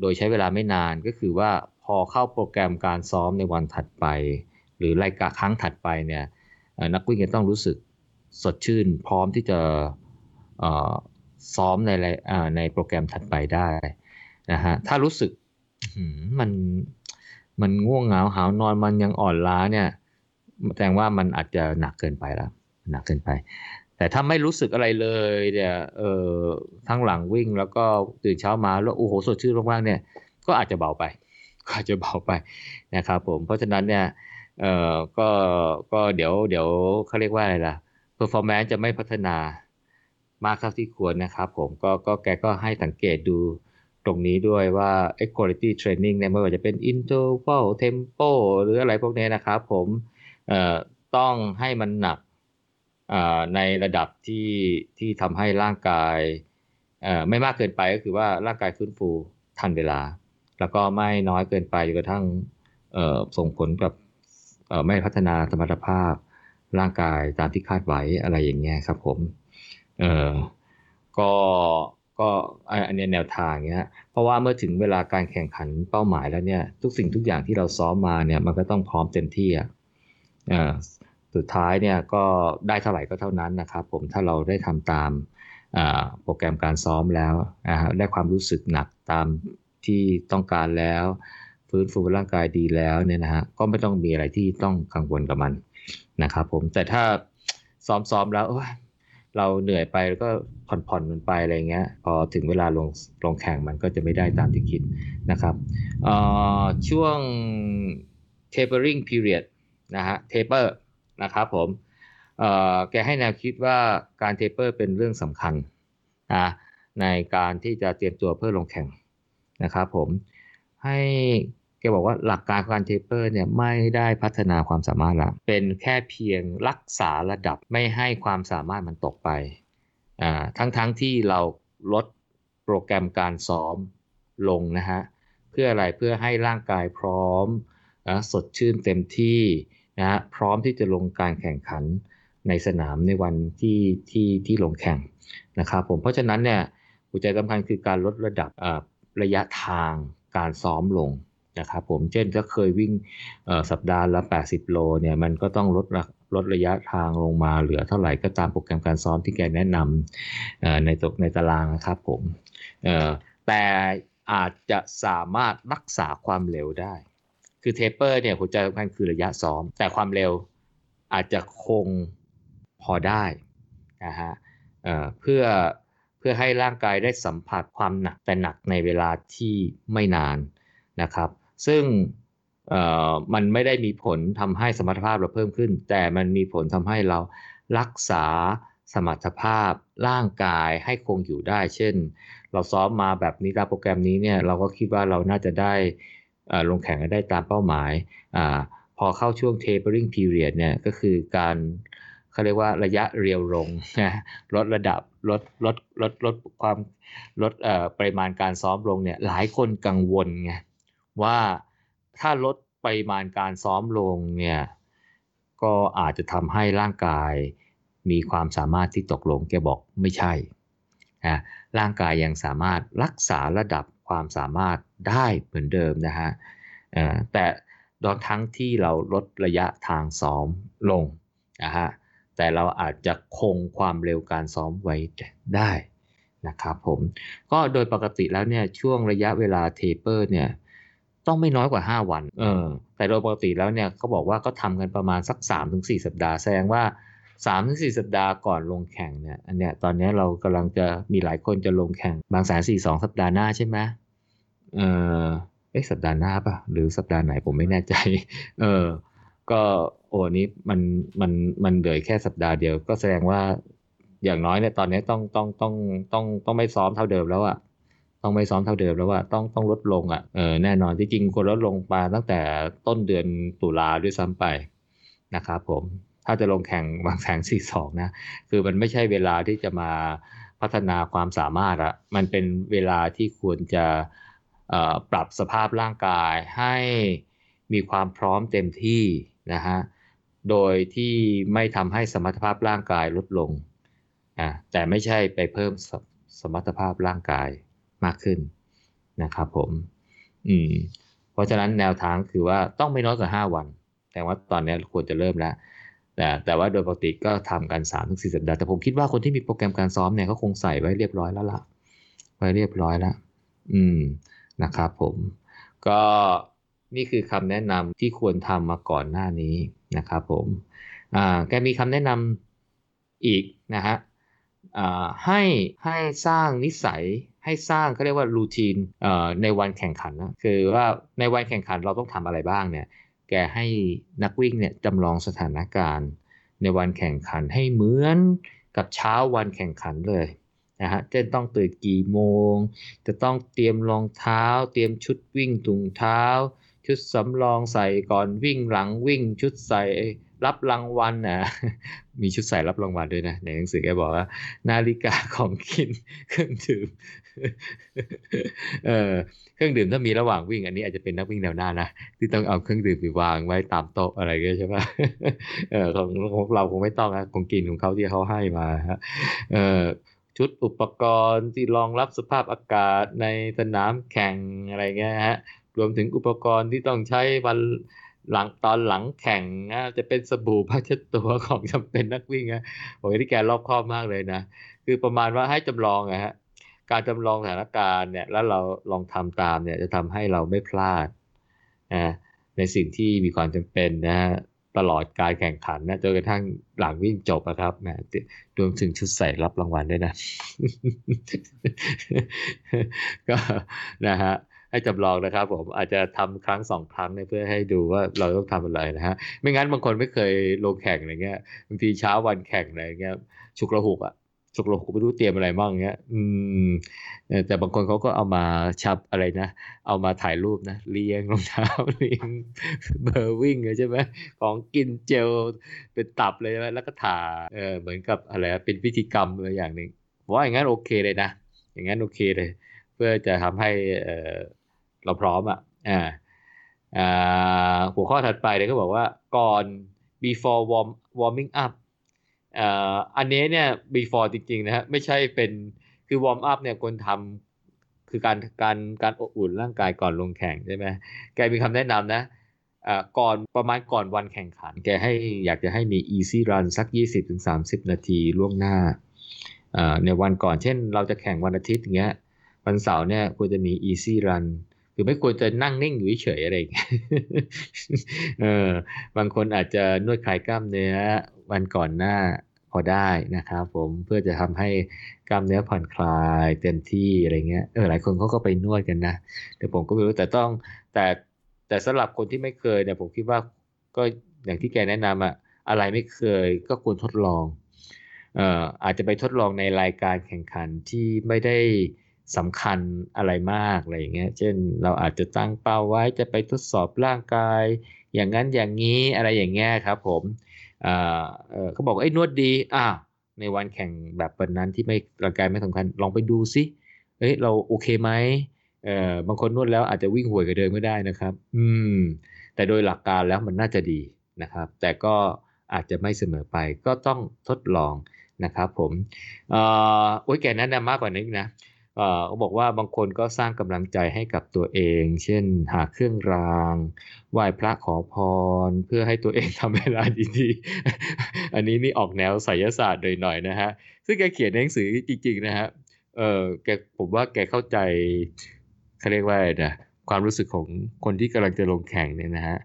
โดยใช้เวลาไม่นานก็คือว่าพอเข้าโปรแกรมการซ้อมในวันถัดไป หรือรายการครั้งถัดไปเนี่ยนักวิ่งจะต้องรู้สึกสดชื่น พร้อมที่จะ ซ้อมในในโปรแกรมถัดไปได้นะฮะถ้ารู้สึกมันมันง่วงเหงาหานอนมันยังอ่อนล้าเนี่ยแสดงว่ามันอาจจะหนักเกินไปแล้วหนักเกินไปแแต่ถ้าไม่รู้สึกอะไรเลยเนี่ยเออทั้งหลังวิ่งแล้วก็ตื่นเช้ามาแล้วโอ้โหสดชื่นมากๆเนี่ย ก็อาจจะเบาไป ก็อาจจะเบาไปนะครับผมเพราะฉะนั้นเนี่ยเออก็ก็เดี๋ยวเดี๋ยวเขาเรียกว่าอะไรล่ะ performance จะไม่พัฒนา มากเท่าที่ควรนะครับผมก็ก็แกก็ให้สังเกตดูตรงนี้ด้วยว่า quality training เนี่ยไม่ว่าจะเป็น interval tempo หรืออะไรพวกนี้นะครับผมต้องให้มันหนักในระดับที่ที่ทำให้ร่างกายไม่มากเกินไปก็คือว่าร่างกายฟื้นฟูทันเวลา แล้วก็ไม่น้อยเกินไปจนกระทั่งส่งผลกับไม่พัฒนาสมรรถภาพร่างกายตามที่คาดไว้อะไรอย่างเงี้ยครับผม เออก็ก็อันนี้แนวทางเนี้ยเพราะว่าเมื่อถึงเวลาการแข่งขันเป้าหมายแล้วเนี่ยทุกสิ่งทุกอย่างที่เราซ้อมมาเนี่ยมันก็ต้องพร้อมเต็มที่อะสุดท้ายเนี่ยก็ได้เท่าไหร่ก็เท่านั้นนะครับผมถ้าเราได้ทำตามโปรแกรมการซ้อมแล้วได้ความรู้สึกหนักตามที่ต้องการแล้ว ฟื้นฟูร่างกายดีแล้วเนี่ยนะฮะก็ไม่ต้องมีอะไรที่ต้องกังวลกับมันนะครับผมแต่ถ้าซ้อมๆแล้ว เราเหนื่อยไปแล้วก็ผ่อนๆมันไปอะไรเงี้ย พอถึงเวลาลงลงแข่งมันก็จะไม่ได้ตามที่คิดนะครับช่วง tapering period นะฮะ taper นะครับผมแกให้แนวคิดว่าการเทเปอร์เป็นเรื่องสำคัญนะในการที่จะเตรียมตัวเพื่อลงแข่งนะครับผมให้ แกบอกว่าหลักการการเทเปอร์เนี่ยไม่ได้พัฒนาความสามารถละเป็นแค่เพียงรักษาระดับไม่ให้ความสามารถมันตกไปทั้งๆทที่เราลดโปรแกรมการซ้อมลงนะฮะเพื่ออะไรเพื่อให้ร่างกายพร้อมนะสดชื่นเต็มที่นะฮะพร้อมที่จะลงการแข่งขันในสนามในวันที่ที่ที่ลงแข่งนะครับผมเพราะฉะนั้นเนี่ยหัวใจสำคัญคือการลดระดับระยะทางการซ้อมลง นะครับผมเช่นถ้าเคยวิ่งสัปดาห์ละ 80 โลเนี่ยมันก็ต้องลดลดระยะทางลงมาเหลือเท่าไหร่ก็ตามโปรแกรมการซ้อมที่แกแนะนำในตกในตารางนะครับผมแต่อาจจะสามารถรักษาความเร็วได้ คือเทปเปอร์เนี่ยหัวใจสำคัญคือระยะซ้อม แต่ความเร็วอาจจะคงพอได้นะฮะเพื่อเพื่อให้ร่างกายได้สัมผัสความหนักแต่หนักในเวลาที่ไม่นานนะครับ ซึ่งมันไม่ได้มีผลทำให้สมรรถภาพเราเพิ่มขึ้น แต่มันมีผลทำให้เรารักษาสมรรถภาพร่างกายให้คงอยู่ได้ เช่น เราซ้อมมาแบบนี้ตามโปรแกรมนี้เนี่ยเราก็คิดว่าเราน่าจะได้ลงแข่งได้ตามเป้าหมายอพอเข้าช่วง tapering period เนี่ยก็คือการเขาเรียกว่าระยะเรียวลงนะลดระดับลดลดลดลดความลดปริมาณการซ้อมลงเนี่ยหลายคนกังวลไง ว่าถ้าลดปริมาณการซ้อมลงเนี่ยก็อาจจะทำให้ร่างกายมีความสามารถที่ตกลงแกบอกไม่ใช่นะร่างกายยังสามารถรักษาระดับความสามารถได้เหมือนเดิมนะฮะแต่ดอนทั้งที่เราลดระยะทางซ้อมลงนะฮะแต่เราอาจจะคงความเร็วการซ้อมไว้ได้นะครับผมก็โดยปกติแล้วเนี่ยช่วงระยะเวลาเทเปอร์เนี่ย ต้องไม่น้อยกว่า 5 วัน เออ แต่โดยปกติแล้วเนี่ยเขาบอกว่าก็ทำกันประมาณสัก 3-4 สัปดาห์ แสดงว่า 3-4 สัปดาห์ก่อนลงแข่งเนี่ย อันเนี้ยตอนนี้เรากำลังจะมีหลายคนจะลงแข่งบางแสนสี่สองสัปดาห์หน้าใช่ไหมเออเอ๊ะสัปดาห์หน้าปะหรือสัปดาห์ไหนผมไม่แน่ใจ เออ ก็โอ้นี้มันมันมันเหลือแค่สัปดาห์เดียว ก็แสดงว่าอย่างน้อยเนี่ยตอนนี้ต้องต้องต้องต้องต้องไม่ซ้อมเท่าเดิมแล้วอะ ต้องไม่ซ้อมเท่าเดิมแล้วว่าต้องต้องลดลงอะ่ะเออแน่นอนที่จริงควรลดลงมาตั้งแต่ต้นเดือนตุลาด้วยซ้ำไปนะครับผมถ้าจะลงแข่งบางแสงสี่สองนะ คือมันไม่ใช่เวลาที่จะมาพัฒนาความสามารถอะมันเป็นเวลาที่ควรจะปรับสภาพร่างกายให้มีความพร้อมเต็มที่นะฮะโดยที่ไม่ทำให้สมรรถภาพร่างกายลดลงอ่าแต่ไม่ใช่ไปเพิ่มสสมรรถภาพร่างกาย มากขึ้นนะครับผม อืม เพราะฉะนั้นแนวทางคือว่าต้องไม่น้อยกว่าห้าวัน แต่ว่าตอนนี้ควรจะเริ่มแล้วแต่แต่ว่าโดยปกติก็ทำกันสามถึงสี่สัปดาห์แต่ผมคิดว่าคนที่มีโปรแกรมการซ้อมเนี่ยก็คงใส่ไว้เรียบร้อยแล้วล่ะ ไว้เรียบร้อยแล้วอืมนะครับผม ก็นี่คือคำแนะนำที่ควรทำมาก่อนหน้านี้นะครับผมอ่าแกมีคำแนะนำอีกนะฮะอ่าให้ให้สร้างนิสัย ให้สร้างเขาเรียกว่ารูทีนในวันแข่งขันนะคือว่าในวันแข่งขันเราต้องทำอะไรบ้างเนี่ยแกให้นักวิ่งเนี่ยจำลองสถานการณ์ ในวันแข่งขันให้เหมือนกับเช้าวันแข่งขันเลยนะฮะเช่นต้องตื่นกี่โมง จะต้องเตรียมรองเท้า เตรียมชุดวิ่งถุงเท้า ชุดสำรองใส่ก่อนวิ่งหลังวิ่งชุดใส่ รับรางวัลนะมีชุดใส่รับรางวัลด้วยนะในหนังสือแกบอกว่า นาฬิกาของกินเครื่องดื่มเออเครื่องดื่มถ้ามีระหว่างวิ่ง อันนี้อาจจะเป็นนักวิ่งแนวหน้านะที่ต้องเอาเครื่องดื่มไปวางไว้ตามโต๊ะอะไรก็ใช่ไหมเออของของเราคงไม่ต้องนะคงกินของเขาที่เขาให้มาฮะเออชุดอุปกรณ์ที่รองรับสภาพอากาศในสนามแข่งอะไรเงี้ยฮะรวมถึงอุปกรณ์ที่ต้องใช้วัน หลังตอนหลังแข่งนะจะเป็นสบู่ผ้าเช็ดตัวของจำเป็นนักวิ่งนะโอ้ยที่แกรอบคอบมากเลยนะ คือประมาณว่าให้จำลองนะฮะการจำลองสถานการณ์เนี่ยแล้วเราลองทำตามเนี่ยจะทำให้เราไม่พลาดนะในสิ่งที่มีความจำเป็นนะฮะตลอดการแข่งขันนะจนกระทั่งหลังวิ่งจบนะครับนะรวมถึงชุดใส่รับรางวัลด้วยนะ ก็นะฮะ ให้จำลองนะครับ ผมอาจจะทำครั้งสองครั้งเพื่อให้ดูว่าเราต้องทำอะไรนะฮะไม่งั้นบางคนไม่เคยลงแข่งอะไรเงี้ยบางทีเช้าวันแข่งอะไรเงี้ยฉุกระหุกอะฉุกระหุกไม่รู้เตรียมอะไรบ้างเงี้ย อืม แต่บางคนเขาก็เอามาชับอะไรนะ เอามาถ่ายรูปนะเรียงรองเท้าเรียงเบอร์วิ่งใช่ไหมของกินเจลเป็นตับเลยแล้วก็ถ่าเออเหมือนกับอะไรเป็นพิธีกรรมอะไรอย่างหนึ่งว่าอย่างนั้นโอเคเลยนะ อย่างนั้นโอเคเลย เพื่อจะทำให้เออ เราพร้อมอะอ่าอ่าหัวข้อถัดไปเนี่ยก็บอกว่าก่อน before warm warming up อ่าอันนี้เนี่ย before จริงๆนะฮะไม่ใช่เป็นคือ warm up เนี่ยคนทำคือการการการอบอุ่นร่างกายก่อนลงแข่งใช่ไหมแกมีคำแนะนำนะอ่าก่อนประมาณก่อนวันแข่งขัน แกให้อยากจะให้มี easy run สัก 20-30 นาทีล่วงหน้าอ่าในวันก่อนเช่นเราจะแข่งวันอาทิตย์อย่างเงี้ยวันเสาร์เนี่ยควรจะมี easy run คือไม่ควรจะนั่งนิ่งอยู่เฉยอะไรอย่างเงี้ยเออบางคนอาจจะนวดคลายกล้ามเนื้อวันก่อนหน้าพอได้นะครับผมเพื่อจะทำให้กล้ามเนื้อผ่อนคลายเต็มที่อะไรเงี้ยเออหลายคนเขาก็ไปนวดกันนะแต่ผมก็ไม่รู้แต่ต้องแต่แต่สำหรับคนที่ไม่เคยเนี่ยผมคิดว่าก็อย่างที่แกแนะนำอะอะไรไม่เคยก็ควรทดลองเอ่ออาจจะไปทดลองในรายการแข่งขันที่ไม่ได้ สำคัญอะไรมากอะไรอย่างเงี้ย เช่นเราอาจจะตั้งเป้าไว้จะไปทดสอบร่างกาย อย่างนั้นอย่างนี้อะไรอย่างเงี้ยครับผมอ่าเขาบอกไอ้นวดดีอ่าในวันแข่งแบบวันนั้นที่ไม่ร่างกายไม่สำคัญลองไปดูซิเอ้ยเราโอเคไหมเอ่อบางคนนวดแล้วอาจจะวิ่งห่วยกับเดิมไม่ได้นะครับ อืม แต่โดยหลักการแล้วมันน่าจะดีนะครับ แต่ก็อาจจะไม่เสมอไปก็ต้องทดลองนะครับผมเอ่อโอ้ยแกแนะนำมากกว่านี้นะ เขาบอกว่าบางคนก็สร้างกำลังใจให้กับตัวเอง เช่น หาเครื่องรางไหว้พระขอพร เพื่อให้ตัวเองทำเวลาดีๆ อันนี้นี่ออกแนวไสยศาสตร์โดยหน่อยนะฮะ ซึ่งแกเขียนหนังสือจริงๆนะฮะ เออแกผมว่าแกเข้าใจเขาเรียกว่านะความรู้สึกของคนที่กำลังจะลงแข่งเนี่ยนะฮะ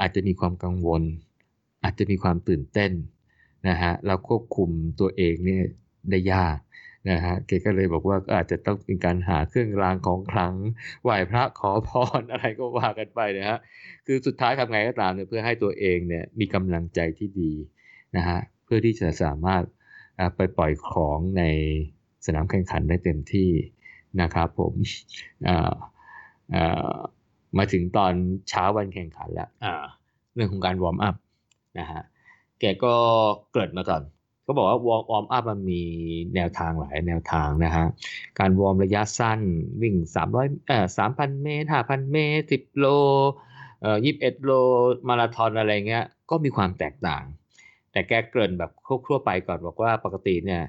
อาจจะมีความกังวล อาจจะมีความตื่นเต้นนะฮะ แล้วควบคุมตัวเองเนี่ยได้ยาก นะฮะเกก็เลยบอกว่าก็อาจจะต้องเป็นการหาเครื่องรางของขลังไหว้พระขอพรอะไรก็ว่ากันไปนะฮะคือสุดท้ายทำไงก็ตามเนี่ยเพื่อให้ตัวเองเนี่ยมีกำลังใจที่ดีนะฮะเพื่อที่จะสามารถไปปล่อยของในสนามแข่งขันได้เต็มที่นะครับผมมาถึงตอนเช้าวันแข่งขันแล้วเรื่องของการ warm up นะฮะแกก็เกิดมาก่อน ก็บอกว่า warm up มันมีแนวทางหลายแนวทางนะฮะ การ warm ระยะสั้นวิ่ง 300เอ่อ3,000 เมตร 5,000 เมตร 10 โลเอ่อ21 โล มาราธอนอะไรเงี้ย ก็มีความแตกต่าง แต่แกเกริ่นแบบทั่วไปก่อนบอกว่าปกติเนี่ย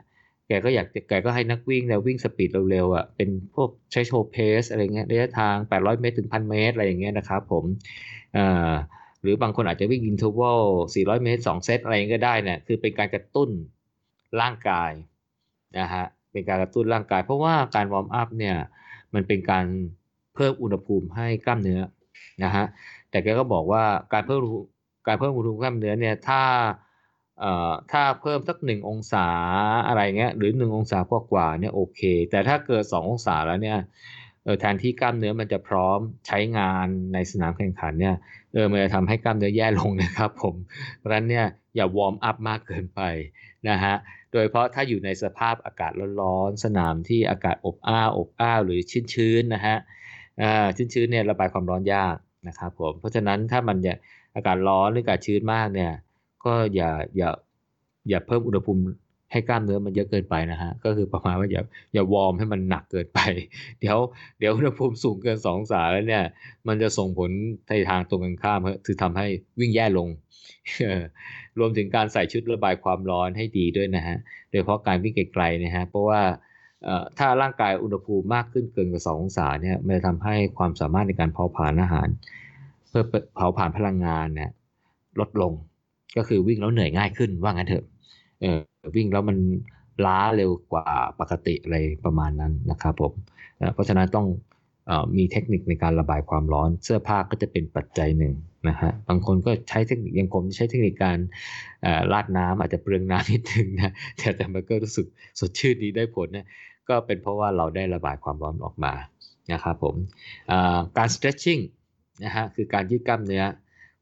แกก็อยากแกก็ให้นักวิ่งแล้ววิ่ง speed เร็วๆอะ เป็นพวกใช้ threshold pace อะไรเงี้ยระยะทาง 800 เมตร ถึง 1,000 เมตร อะไรอย่างเงี้ยนะครับผมอ่า หรือบางคนอาจจะวิ่ง interval 400 เมตร 2 เซตอะไรก็ได้เนี่ยคือเป็นการกระตุ้นร่างกายนะฮะเป็นการกระตุ้นร่างกาย เพราะว่าการวอร์มอัพเนี่ยมันเป็นการเพิ่มอุณหภูมิให้กล้ามเนื้อนะฮะแต่แกก็บอกว่าการเพิ่มการเพิ่มอุณหภูมิกล้ามเนื้อเนี่ยถ้าเอ่อถ้าเพิ่มสักหนึ่งองศาอะไรเงี้ยหรือหนึ่งองศากว่ากว่าเนี่ยโอเค แต่ถ้าเกิดสององศาแล้วเนี่ยเออแทนที่กล้ามเนื้อมันจะพร้อมใช้งานในสนามแข่งขันเนี่ย เออมันจะทำให้กล้ามเนื้อแย่ลงนะครับผมเพราะฉะนั้นเนี่ยอย่าวอร์มอัพมากเกินไปนะฮะโดยเฉพาะถ้าอยู่ในสภาพอากาศร้อนๆสนามที่อากาศอบอ้าวอบอ้าวหรือชื้นๆนะฮะอ่าชื้นๆเนี่ยระบายความร้อนยากนะครับผมเพราะฉะนั้นถ้ามันอากาศร้อนหรืออากาศชื้นมากเนี่ยก็อย่าอย่าอย่าเพิ่มอุณหภูมิ ให้กล้ามเนื้อมันเยอะเกินไปนะฮะ ก็คือประมาณว่าอย่าอย่าวอร์มให้มันหนักเกินไป เดี๋ยวเดี๋ยวอุณหภูมิสูงเกินสองศาแล้วเนี่ย มันจะส่งผลในทางตรงกันข้ามคือทำให้วิ่งแย่ลง รวมถึงการใส่ชุดระบายความร้อนให้ดีด้วยนะฮะ โดยเฉพาะการวิ่งไกลๆนะฮะ เพราะว่าถ้าร่างกายอุณหภูมิมากขึ้นเกินกว่า2องศาเนี่ย มันจะทำให้ความสามารถในการเผาผลาญอาหาร เพื่อเผาผลาญพลังงานเนี่ยลดลง ก็คือวิ่งแล้วเหนื่อยง่ายขึ้นว่างั้นเถอะ เออวิ่งแล้วมันล้าเร็วกว่าปกติอะไรประมาณนั้นนะครับผมเพราะฉะนั้นต้องมีเทคนิคในการระบายความร้อนเสื้อผ้าก็จะเป็นปัจจัยหนึ่งนะฮะบางคนก็ใช้เทคนิคยังผมใช้เทคนิคการราดน้ำอาจจะเปลืองน้ำนิดนึงนะแต่แต่มันก็รู้สึกสดชื่นดีได้ผลนะก็เป็นเพราะว่าเราได้ระบายความร้อนออกมานะครับผมการ stretching นะฮะคือการยืดกล้ามเนื้อ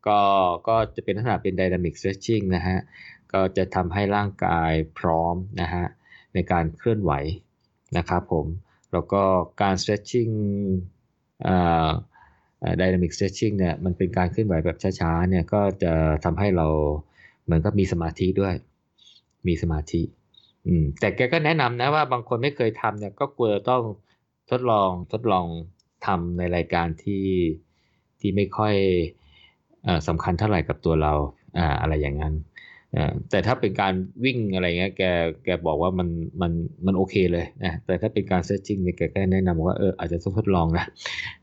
ก็ก็จะเป็นลักษณะเป็น dynamic stretching นะฮะ ก็จะทำให้ร่างกายพร้อมนะฮะในการเคลื่อนไหวนะครับผมแล้วก็การ stretching อ่า dynamic stretching เนี่ยมันเป็นการเคลื่อนไหวแบบช้าๆเนี่ยก็จะทำให้เราเหมือนกับมีสมาธิด้วย มีสมาธิอืมแต่แกก็แนะนำนะว่าบางคนไม่เคยทำเนี่ยก็ควรต้องทดลองทดลองทำในรายการที่ที่ไม่ค่อยอสำคัญเท่าไหร่กับตัวเราอ่าอะไรอย่างนั้น แต่ถ้าเป็นการวิ่งอะไรเงี้ยแกแกบอกว่ามันมันมันโอเคเลยนะแต่ถ้าเป็นการเซตจิ้งเนี่ยแกแนะนำว่าเอออาจจะต้องทดลองนะ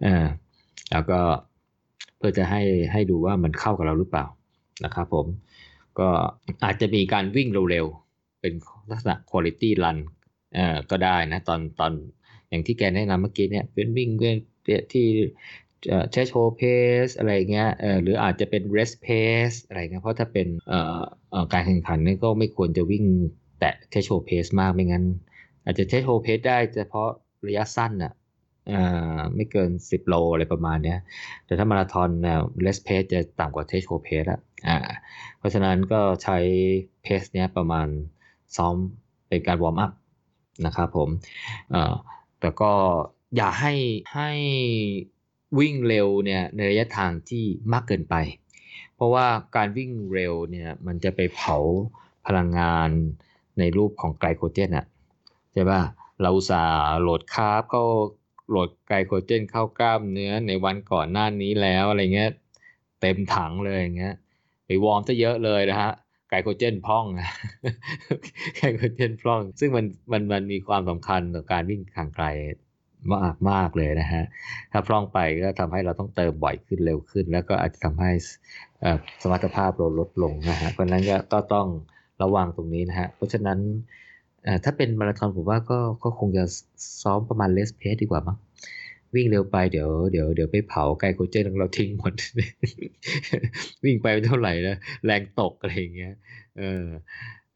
อ่าแล้วก็เพื่อจะให้ให้ดูว่ามันเข้ากับเราหรือเปล่านะครับผมก็อาจจะมีการวิ่งเร็วๆ เป็นลักษณะ quality run อ่าก็ได้นะตอนตอนอย่างที่แกแนะนำเมื่อกี้เนี่ยเป็นวิ่งเที่ ใช้ threshold pace อะไรเงี้ยหรืออาจจะเป็น race pace อะไรเงี้ยเพราะถ้าเป็นการแข่งขันนี่ก็ไม่ควรจะวิ่งแตะแค่ threshold pace มากไม่งั้น อาจจะใช้ threshold pace ได้เฉพาะระยะสั้นอะอ่าไม่เกิน 10 โลอะไรประมาณเนี้ย แต่ถ้ามาราธอนเนี่ย race pace จะต่ำกว่า threshold pace อะเพราะฉะนั้นก็ใช้ pace เนี้ยประมาณซ้อมเป็นการวอร์มอัพนะครับผมแต่ก็อย่าให้ให้ วิ่งเร็วเนี่ยในระยะทางที่มากเกินไป เพราะว่าการวิ่งเร็วเนี่ยมันจะไปเผาพลังงานในรูปของไกลโคเจนอะใช่ป่ะเราอุตส่าห์โหลด carb เข้าโหลดไกลโคเจนเข้ากล้ามเนื้อในวันก่อนหน้านี้แล้วอะไรเงี้ยเต็มถังเลยอย่างเงี้ยไปวอร์มซะเยอะเลยนะฮะไกลโคเจนพร่องไกลโคเจนพร่อง ซึ่งมันมันมันมีความสำคัญต่อการวิ่งทางไกล มากมากเลยนะฮะ ถ้าพร่องไปก็ทำให้เราต้องเติมบ่อยขึ้นเร็วขึ้น แล้วก็อาจจะทำให้สมรรถภาพเราลดลงนะฮะ เพราะนั้นก็ต้องระวังตรงนี้นะฮะ เพราะฉะนั้นถ้าเป็นมาราธอนผมว่าก็ก็คงจะซ้อมประมาณเลสเพสดีกว่ามั้งวิ่งเร็วไปเดี๋ยวเดี๋ยวเดี๋ยวไปเผาไกลโคเจนของเราทิ้งหมด วิ่งไปเท่าไหร่นะแรงตกอะไรอย่างเงี้ยเออ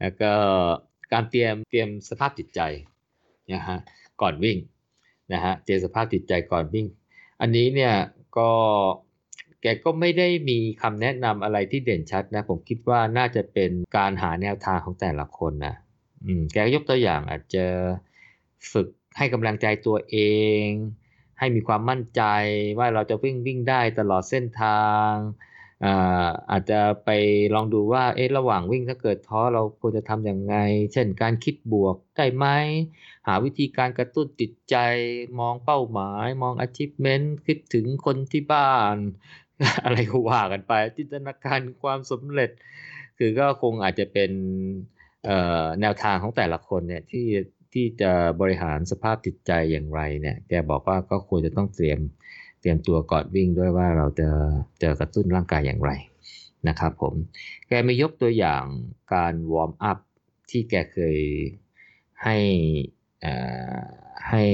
แล้วก็การเตรียมเตรียมสภาพจิตใจนะฮะก่อนวิ่ง นะฮะเจสภาพจิตใจก่อนวิ่ง อันนี้เนี่ยก็แกก็ไม่ได้มีคำแนะนำอะไรที่เด่นชัดนะ ผมคิดว่าน่าจะเป็นการหาแนวทางของแต่ละคนนะอืมแกยกตัวอย่างอาจจะฝึกให้กำลังใจตัวเอง ให้มีความมั่นใจว่าเราจะวิ่งวิ่งได้ตลอดเส้นทาง อาจจะไปลองดูว่าเอ๊ะระหว่างวิ่งถ้าเกิดท้อเราควรจะทำอย่างไง เช่นการคิดบวกได้ไหม หาวิธีการกระตุ้นจิตใจ มองเป้าหมาย มอง achievement คิดถึงคนที่บ้าน อะไรก็ว่ากันไป จินตนาการความสำเร็จ คือก็คงอาจจะเป็นแนวทางของแต่ละคนเนี่ยที่ที่จะบริหารสภาพจิตใจอย่างไรเนี่ยแกบอกว่าก็ควรจะต้องเตรียม เตรียมตัวก่อนวิ่งด้วยว่าเราจะจะกระตุ้นร่างกายอย่างไรนะครับผม แกไม่ยกตัวอย่างการวอร์มอัพที่แกเคยให้ให้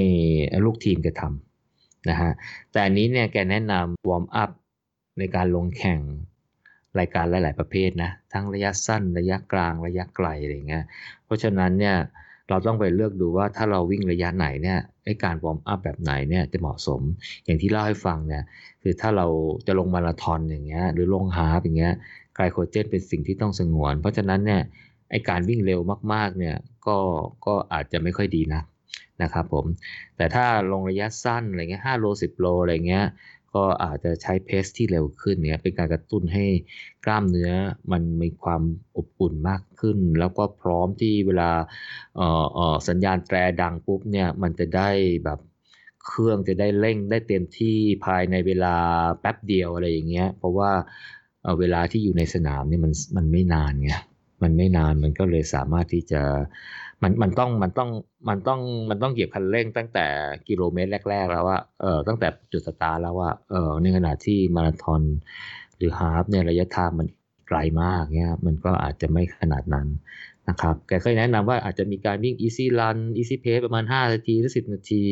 ลูกทีมแกทำนะฮะ แต่อันนี้เนี่ยแกแนะนำวอร์มอัพในการลงแข่งรายการหลาย ๆ ประเภทนะ ทั้งระยะสั้นระยะกลางระยะไกลอะไรเงี้ย เพราะฉะนั้นเนี่ยเราต้องไปเลือกดูว่าถ้าเราวิ่งระยะไหนเนี่ย ไอการวอร์มอัพแบบไหนเนี่ยจะเหมาะสมอย่างที่เล่าให้ฟังเนี่ยคือถ้าเราจะลงมาราธอนอย่างเงี้ยหรือลง half อย่างเงี้ยไกลโคเจนเป็นสิ่งที่ต้องสงวน เพราะฉะนั้นเนี่ยไอการวิ่งเร็วมากๆเนี่ยก็ก็อาจจะไม่ค่อยดีนะนะครับผมแต่ถ้าลงระยะสั้นอะไรเงี้ยห้าโลสิบโลอะไรเงี้ย ก็อาจจะใช้ pace ที่เร็วขึ้นเนี่ยเป็นการกระตุ้นให้กล้ามเนื้อมันมีความอบอุ่นมากขึ้น แล้วก็พร้อมที่เวลาสัญญาณแตรดังปุ๊บเนี่ยมันจะได้แบบเครื่องจะได้เร่งได้เต็มที่ภายในเวลาแป๊บเดียวอะไรอย่างเงี้ย เพราะว่าเเวลาที่อยู่ในสนามเนี่ยมันมันไม่นานไงมันไม่นานมันก็เลยสามารถที่จะ มันมันต้องมันต้องมันต้องมันต้องเหยียบคันเร่งตั้งแต่กิโลเมตรแรก ๆ แล้วว่าเออตั้งแต่จุดสตาร์แล้วว่าเออในขณะที่มาราธอนหรือ half เนี่ยระยะทางมันไกลมากเนี่ยมันก็อาจจะไม่ขนาดนั้นนะครับแกก็แนะนำว่าอาจจะมีการวิ่ง easy run easy pace ประมาณ 5 นาทีหรือ 10 นาที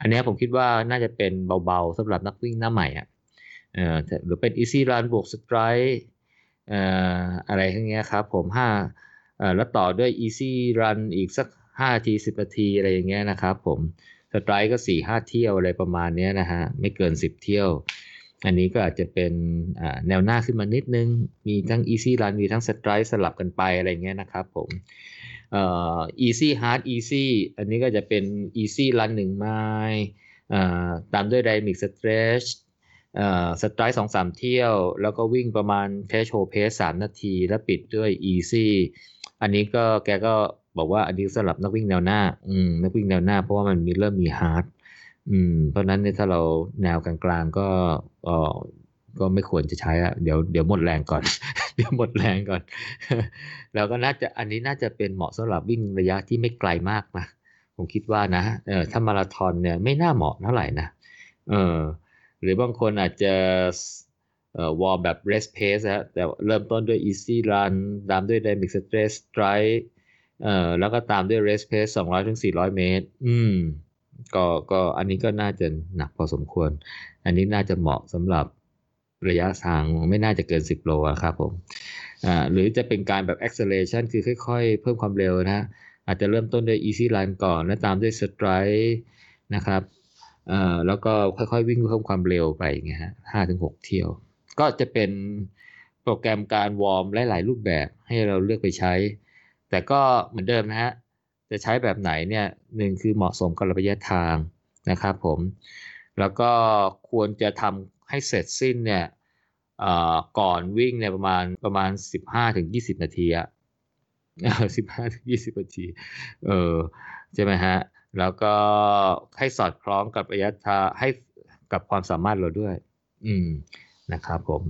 อันนี้ผมคิดว่าน่าจะเป็นเบาๆสำหรับนักวิ่งหน้าใหม่อะเออหรือเป็น easy run บวก stride เอ่ออะไรทั้งเงี้ยครับผม5 แล้วต่อด้วย easy run อีกสัก5นาที10นาทีอะไรอย่างเงี้ยนะครับผม stride ก็ 4 5 เที่ยวอะไรประมาณนี้นะฮะ ไม่เกิน 10 เที่ยว อันนี้ก็อาจจะเป็นแนวหน้าขึ้นมานิดนึง มีทั้ง easy run มีทั้ง stride สลับกันไปอะไรเงี้ยนะครับผมเอ่อ easy hard easy อันนี้ก็จะเป็น easy run 1ไมล์ตามด้วย dynamic stretch stride สองสามเที่ยว แล้วก็วิ่งประมาณแค่ threshold pace สามนาที แล้วปิดด้วย easy อันนี้ก็แกก็บอกว่าอันนี้สำหรับนักวิ่งแนวหน้า อืมนักวิ่งแนวหน้า เพราะว่ามันมีเริ่มมี hardอืม เพราะนั้นเนี่ยถ้าเราแนวกลางๆก็เออก็ไม่ควรจะใช้อะเดี๋ยวเดี๋ยวหมดแรงก่อน เดี๋ยวหมดแรงก่อน แล้วก็น่าจะอันนี้น่าจะเป็นเหมาะสำหรับวิ่งระยะที่ไม่ไกลมากนะผมคิดว่านะเออถ้ามาราธอนเนี่ยไม่น่าเหมาะเท่าไหร่นะเออหรือบางคนอาจจะ วอลแบบ rest pace ฮะแต่เริ่มต้นด้วย easy run ตามด้วย dynamic stress stride เอ่อแล้วก็ตามด้วย rest pace 200ถึง400 เมตร อืม ก็ก็อันนี้ก็น่าจะหนักพอสมควร อันนี้น่าจะเหมาะสำหรับระยะทางไม่น่าจะเกิน 10 โลครับผม อ่า หรือจะเป็นการแบบ acceleration คือค่อยๆ เพิ่มความเร็วนะ อาจจะเริ่มต้นด้วย easy run ก่อน แล้วตามด้วย stride นะครับ อ่า แล้วก็ค่อยๆ วิ่งเพิ่มความเร็วไปอย่างเงี้ยฮะห้าถึงหกเที่ยว ก็จะเป็นโปรแกรมการวอร์มหลาย ๆ รูปแบบให้เราเลือกไปใช้ แต่ก็เหมือนเดิมนะฮะ จะใช้แบบไหนเนี่ยหนึ่งคือเหมาะสมกับระยะทางนะครับผม แล้วก็ควรจะทำให้เสร็จสิ้นเนี่ยก่อนวิ่งเนี่ยประมาณประมาณสิบห้าถึงยี่สิบนาทีอะสิบห้าถึงยี่สิบนาที เออใช่ไหมฮะ แล้วก็ให้สอดคล้องกับระยะทางให้กับความสามารถเราด้วย อืม นะครับผม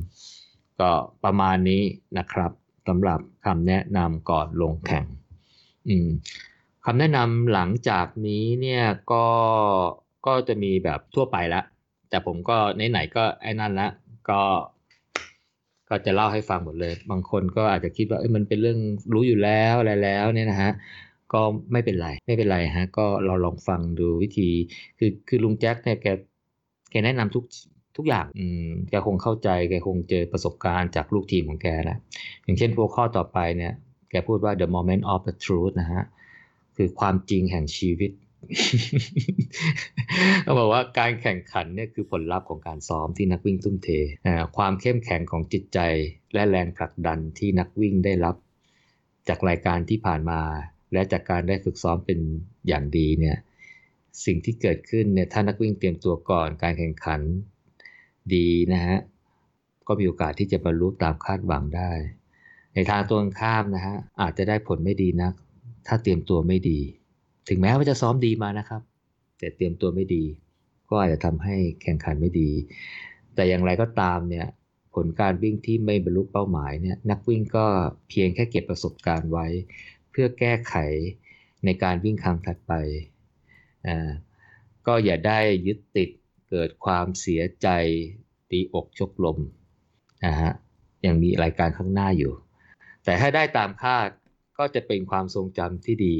ก็ประมาณนี้นะครับสำหรับคำแนะนำก่อนลงแข่งคำแนะนำหลังจากนี้เนี่ยก็ก็จะมีแบบทั่วไปละ แต่ผมก็ไหนๆก็ไอ้นั่นละก็ก็จะเล่าให้ฟังหมดเลย บางคนก็อาจจะคิดว่าเอ้ยมันเป็นเรื่องรู้อยู่แล้วอะไรแล้วเนี่ยนะฮะ ก็ไม่เป็นไร ไม่เป็นไรฮะ ก็เราลองฟังดูวิธี คือคือลุงแจ็คเนี่ยแกแกแนะนำทุก ทุกอย่าง อืม แกคงเข้าใจ แกคงเจอประสบการณ์จากลูกทีมของแกแล้ว อย่างเช่นหัวข้อต่อไปเนี่ย แกพูดว่า the moment of the truth นะฮะ คือความจริงแห่งชีวิตเขาบอกว่าการแข่งขันเนี่ยคือผลลัพธ์ของการซ้อมที่นักวิ่งทุ่มเท ความเข้มแข็งของจิตใจและแรงผลักดันที่นักวิ่งได้รับ จากรายการที่ผ่านมา และจากการได้ฝึกซ้อมเป็นอย่างดีเนี่ย สิ่งที่เกิดขึ้นเนี่ยถ้านักวิ่งเตรียมตัวก่อนการแข่งขัน ดีนะฮะก็มีโอกาสที่จะบรรลุตามคาดหวังได้ ในทางตรงข้ามนะฮะอาจจะได้ผลไม่ดีนัก ถ้าเตรียมตัวไม่ดี ถึงแม้ว่าจะซ้อมดีมานะครับ แต่เตรียมตัวไม่ดี ก็อาจจะทำให้แข่งขันไม่ดี แต่อย่างไรก็ตามเนี่ยผลการวิ่งที่ไม่บรรลุเป้าหมายเนี่ยนักวิ่งก็เพียงแค่เก็บประสบการณ์ไว้ เพื่อแก้ไขในการวิ่งครั้งถัดไปอ่าก็อย่าได้ยึดติด เกิดความเสียใจตีอกชกลมนะฮะยังมีรายการข้างหน้าอยู่ แต่ถ้าได้ตามคาดก็จะเป็นความทรงจำที่ดี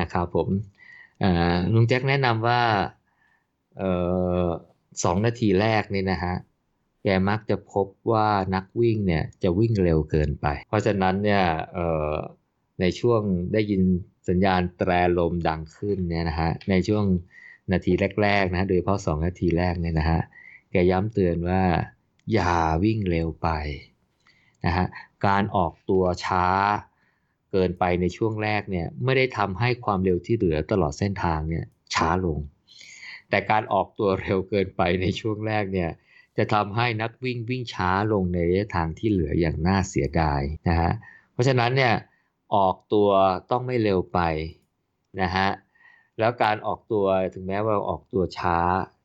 นะครับผมลุงแจ็คแนะนำว่าสองนาทีแรกนี่นะฮะแกมักจะพบว่านักวิ่งเนี่ยจะวิ่งเร็วเกินไป เพราะฉะนั้นเนี่ยในช่วงได้ยินสัญญาณแตรลมดังขึ้นเนี่ยนะฮะในช่วง นาทีแรกๆนะโดยเฉพาะ2นาทีแรกเนี่ยนะฮะแกย้ำเตือนว่าอย่าวิ่งเร็วไปนะฮะการออกตัวช้าเกินไปในช่วงแรกเนี่ยไม่ได้ทำให้ความเร็วที่เหลือตลอดเส้นทางเนี่ยช้าลง แต่การออกตัวเร็วเกินไปในช่วงแรกเนี่ยจะทำให้นักวิ่งวิ่งช้าลงในระยะทางที่เหลืออย่างน่าเสียดายนะฮะเพราะฉะนั้นเนี่ยออกตัวต้องไม่เร็วไปนะฮะ แล้วการออกตัวถึงแม้ว่าออกตัวช้า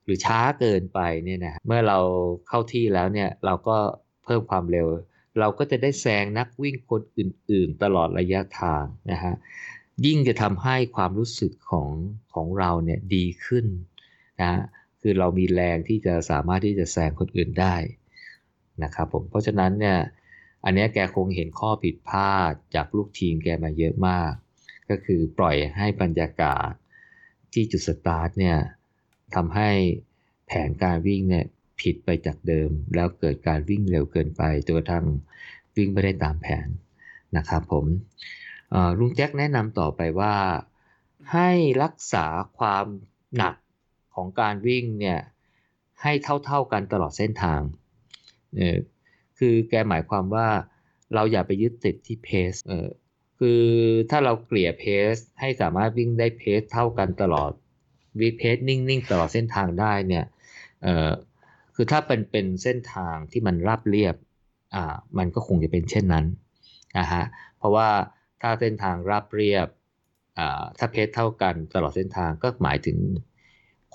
หรือช้าเกินไปเนี่ยนะเมื่อเราเข้าที่แล้วเนี่ยเราก็เพิ่มความเร็ว เราก็จะได้แซงนักวิ่งคนอื่น ๆ ตลอดระยะทางนะฮะยิ่งจะทำให้ความรู้สึกของของเราเนี่ยดีขึ้นนะคือเรามีแรงที่จะสามารถที่จะแซงคนอื่นได้นะครับผมเพราะฉะนั้นเนี่ยอันนี้แกคงเห็นข้อผิดพลาดจากลูกทีมแกมาเยอะมาก ก็คือปล่อยให้บรรยากาศ ที่จุดสตาร์ทเนี่ยทำให้แผนการวิ่งเนี่ยผิดไปจากเดิม แล้วเกิดการวิ่งเร็วเกินไปตัวทั้งวิ่งไม่ได้ตามแผนนะครับผมลุงแจ็คแนะนำต่อไปว่าให้รักษาความหนักของการวิ่งเนี่ยให้เท่า ๆกันตลอดเส้นทางเนี่ยคือแกหมายความว่าเราอย่าไปยึดติดที่เพสเออ คือถ้าเราเกลี่ยเพสให้สามารถวิ่งได้เพสเท่ากันตลอดวิเพสนิ่งๆ ตลอดเส้นทางได้เนี่ยเออคือถ้าเป็นเป็นเส้นทางที่มันราบเรียบอ่ามันก็คงจะเป็นเช่นนั้นนะฮะเพราะว่าถ้าเส้นทางราบเรียบอ่าถ้าเพสเท่ากันตลอดเส้นทางก็หมายถึง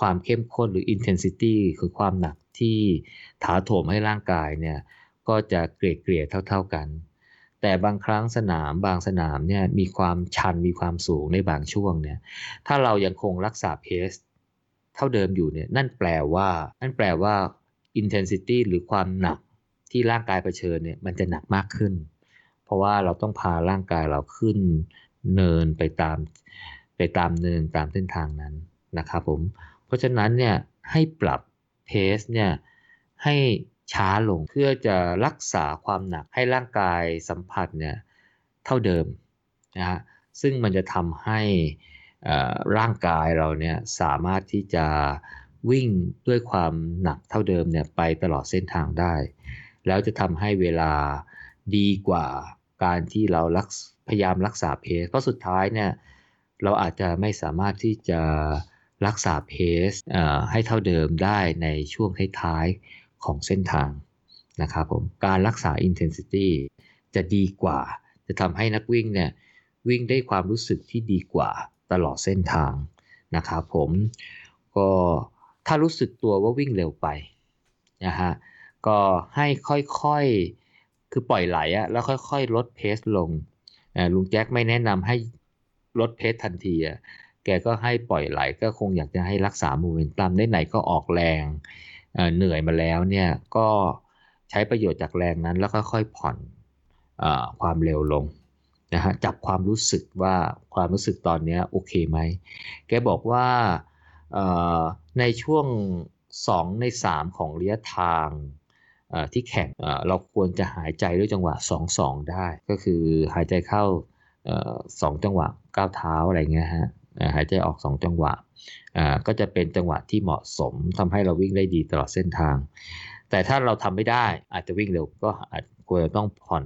ความเข้มข้นหรือ intensity คือความหนักที่ถาโถมให้ร่างกายเนี่ยก็จะเกลี่ยเกลี่ยเท่า ๆกัน แต่บางครั้งสนามบางสนามเนี่ยมีความชันมีความสูงในบางช่วงเนี่ยถ้าเรายังคงรักษาเพสเท่าเดิมอยู่เนี่ยนั่นแปลว่านั่นแปลว่า intensity หรือความหนักที่ร่างกายเผชิญเนี่ยมันจะหนักมากขึ้น เพราะว่าเราต้องพาร่างกายเราขึ้นเนินไปตามไปตามเนินตามเส้นทางนั้นนะครับผม เพราะฉะนั้นเนี่ยให้ปรับเพสเนี่ยให้ ช้าลงเพื่อจะรักษาความหนักให้ร่างกายสัมผัสเนี่ยเท่าเดิมนะฮะซึ่งมันจะทำให้ร่างกายเราเนี่ยสามารถที่จะวิ่งด้วยความหนักเท่าเดิมเนี่ยไปตลอดเส้นทางได้ แล้วจะทำให้เวลาดีกว่าการที่เรารักพยายามรักษาเพสเพราะสุดท้ายเนี่ยเราอาจจะไม่สามารถที่จะรักษาเพสให้เท่าเดิมได้ในช่วงท้าย ของเส้นทางนะครับผมการรักษา intensity จะดีกว่า จะทำให้นักวิ่งเนี่ยวิ่งได้ความรู้สึกที่ดีกว่าตลอดเส้นทางนะครับผมก็ถ้ารู้สึกตัวว่าวิ่งเร็วไปนะฮะก็ให้ค่อยๆ คือปล่อยไหลอะแล้วค่อยๆ ลดเพสลงลุงแจ็คไม่แนะนำให้ลดเพสทันทีอะแกก็ให้ปล่อยไหลก็คงอยากจะให้รักษาโมเมนตัมได้ไหนก็ออกแรง เหนื่อยมาแล้วเนี่ยก็ใช้ประโยชน์จากแรงนั้นแล้วก็ค่อยผ่อนอความเร็วลงนะฮะจับความรู้สึกว่าความรู้สึกตอนนี้โอเคไหม แกบอกว่าในช่วง 2 ใน 3 ของระยะทางที่แข่งเราควรจะหายใจด้วยจังหวะ 2-2 ได้ ก็คือหายใจเข้าสองจังหวะก้าวเท้าอะไรเงี้ยฮะหายใจออก 2 จังหวะ ก็จะเป็นจังหวะที่เหมาะสมทำให้เราวิ่งได้ดีตลอดเส้นทาง แต่ถ้าเราทำไม่ได้อาจจะวิ่งเร็วก็อาจควรจะต้องผ่อน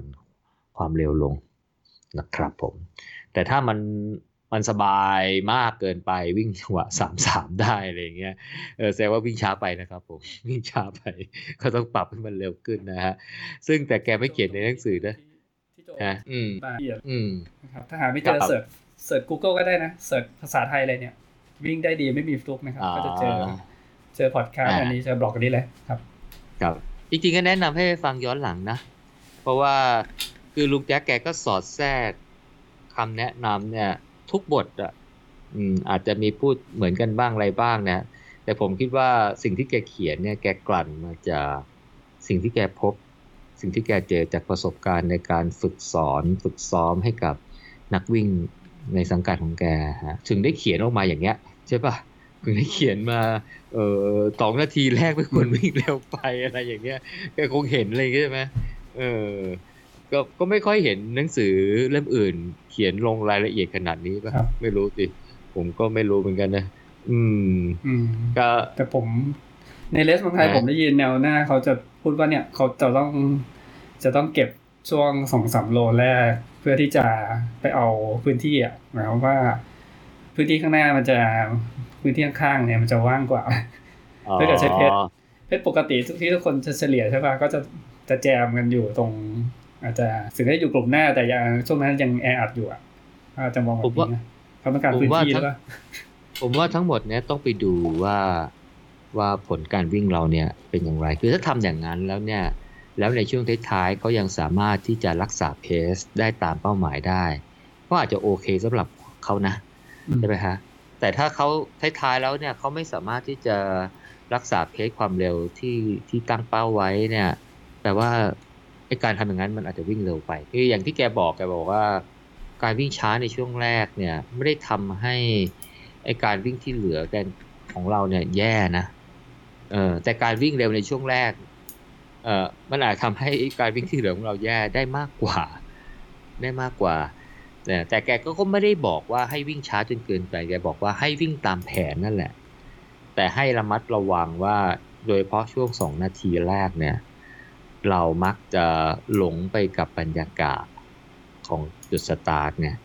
ความเร็วลงนะครับผม แต่ถ้ามันมันสบายมากเกินไปวิ่งจังหวะสามสามได้อะไรเงี้ยเออแสดงว่าวิ่งช้าไปนะครับผมวิ่งช้าไปก็ต้องปรับให้มันเร็วขึ้นนะฮะซึ่งแต่แกไม่เขียนในหนังสือนะฮะอืมอืมนะครับถ้าหาไม่เจอ search search Google ก็ได้นะ search ภาษาไทยอะไรเนี่ย วิ่งได้ดีไม่มีฟลุกนะครับก็จะเจอเจอพอดแคสต์อันนี้เจอบล็อกอันนี้เลยครับ ครับจริงๆก็แนะนำให้ฟังย้อนหลังนะ เพราะว่าคือลุงแจ๊กแกก็สอดแทรกคำแนะนำเนี่ย ทุกบทอะอืมอาจจะมีพูดเหมือนกันบ้างอะไรบ้างนะ แต่ผมคิดว่าสิ่งที่แกเขียนเนี่ยแกกลั่นมาจากสิ่งที่แกพบ สิ่งที่แกเจอจากประสบการณ์ในการฝึกสอนฝึกซ้อมให้กับนักวิ่งในสังกัดของแกฮะถึงได้เขียนออกมาอย่างเงี้ยใช่ปะคุณได้เขียนมา เออสองนาทีแรกไม่ควรวิ่งเร็วไปอะไรอย่างเงี้ยแกคงเห็นอะไรใช่ไหมเออ ก็ก็ไม่ค่อยเห็นหนังสือเล่มอื่น เขียนลงรายละเอียดขนาดนี้ป่ะครับไม่รู้สิผมก็ไม่รู้เหมือนกันนะอืม อืมก็แต่ผม ในเลสเมืองไทยนะผมได้ยินแนวหน้า เขาจะพูดว่าเนี่ย เขาจะต้องจะต้องเก็บช่วงสองสามโลแรก เพื่อที่จะไปเอาพื้นที่อะหมายความว่า พื้นที่ข้างหน้ามันจะพื้นที่ข้างๆเนี่ยมันจะว่างกว่าถ้าเกิดใช้เพชรเพชรปกติที่ทุกคนจะเฉลี่ยใช่ป่ะก็จะจะแจมกันอยู่ตรง อาจจะถึงได้อยู่กลุ่มหน้าแต่ยังช่วงนั้นยังแออัดอยู่อะอาจจะมองแบบนี้นะเขาต้องการพื้นที่หรือเปล่าผมว่าทั้งหมดเนี้ยต้องไปดูว่าว่าผลการวิ่งเราเนี่ยเป็นอย่างไร คือถ้าทำอย่างนั้นแล้วเนี่ยแล้วในช่วงท้ายๆเขายังสามารถที่จะรักษาเพสได้ตามเป้าหมายได้ ก็อาจจะโอเคสำหรับเขานะอืม ใช่ไหมฮะแต่ถ้าเขาท้ายๆแล้วเนี่ยเขาไม่สามารถที่จะรักษาเพสความเร็วที่ที่ตั้งเป้าไว้เนี่ยแปลว่าไอการทำอย่างนั้นมันอาจจะวิ่งเร็วไปคืออย่างที่แกบอกแกบอกว่า การวิ่งช้าในช่วงแรกเนี่ยไม่ได้ทำให้ไอการวิ่งที่เหลือแกนของเราเนี่ยแย่นะเออแต่การวิ่งเร็วในช่วงแรกเออมันอาจทำให้การวิ่งที่เหลือของเราแย่ได้มากกว่า ได้มากกว่า แต่แต่แกก็ก็ไม่ได้บอกว่าให้วิ่งช้าจนเกินไป แกบอกว่าให้วิ่งตามแผนนั่นแหละ แต่ให้ระมัดระวังว่าโดยเฉพาะช่วงสองนาทีแรกเนี่ย เรามักจะหลงไปกับบรรยากาศของจุดสตาร์ทเนี่ย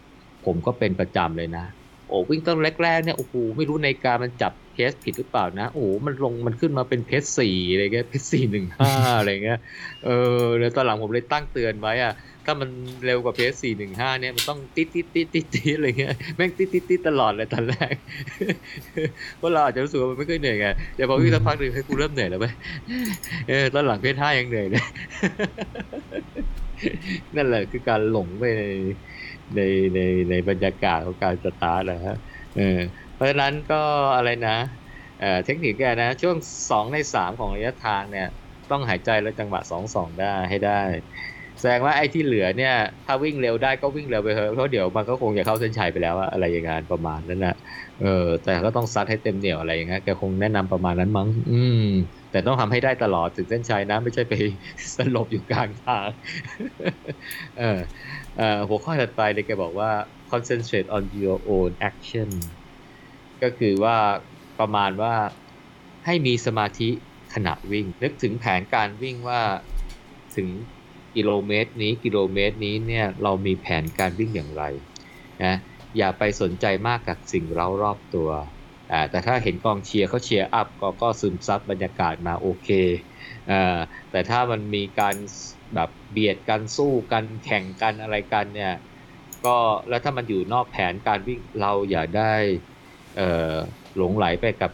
ผมก็เป็นประจำเลยนะ โอ้วิ่งต้นแรกๆเนี่ยโอ้โหไม่รู้ในการมันจับเพสผิดหรือเปล่านะ โอ้โหมันลงมันขึ้นมาเป็นเพสสี่อะไรเงี้ยเพสสี่หนึ่งห้าอะไรเงี้ยเออแล้วตอนหลังผมเลยตั้งเตือนไว้อะ ถ้ามันเร็วกว่าเพสสี่หนึ่งห้าเนี่ย มันต้องติดติดติดติดติดอะไรเงี้ย แม่งติดติดติดตลอดเลยตอนแรกเพราะเราอาจจะรู้สึกว่ามันไม่เคยเหนื่อยไงแต่พอวิ่งสักพักหนึ่งให้กูเริ่มเหนื่อยแล้วไหมเออตอนหลังเพสห้ายังเหนื่อยเลยนั่นแหละคือการหลงไปในในในในบรรยากาศของการสตาร์ทนะฮะเออเพราะฉะนั้นก็อะไรนะเออเทคนิคแกนะช่วงสองในสามของระยะทางเนี่ย ต้องหายใจแล้วจังหวะสองสองได้ให้ได้ แสดงว่าไอ้ที่เหลือเนี่ย ถ้าวิ่งเร็วได้ก็วิ่งเร็วไปเถอะเพราะเดี๋ยวมันก็คงจะเข้าเส้นชัยไปแล้วอะอะไรอย่างงั้นประมาณนั้นนะเออแต่ก็ต้องซัดให้เต็มเหนียวอะไรอย่างเงี้ยแกคงแนะนำประมาณนั้นมั้ง อืม แต่ต้องทำให้ได้ตลอดถึงเส้นชัยนะ ไม่ใช่ไปสลบอยู่กลางทางเออเออหัวข้อถัดไปเนี่ยแกบอกว่า concentrate on your own action ก็คือว่าประมาณว่าให้มีสมาธิขณะวิ่ง นึกถึงแผนการวิ่งว่าถึง กิโลเมตรนี้กิโลเมตรนี้เนี่ยเรามีแผนการวิ่งอย่างไรนะอย่าไปสนใจมากกับสิ่งเร้ารอบตัวอ่าแต่ถ้าเห็นกองเชียร์เขาเชียร์อัพก็ก็ซึมซับบรรยากาศมาโอเคอ่าแต่ถ้ามันมีการแบบเบียดกันสู้กันแข่งกันอะไรกันเนี่ยก็แล้วถ้ามันอยู่นอกแผนการวิ่งเราอย่าได้หลงไหลไปกับ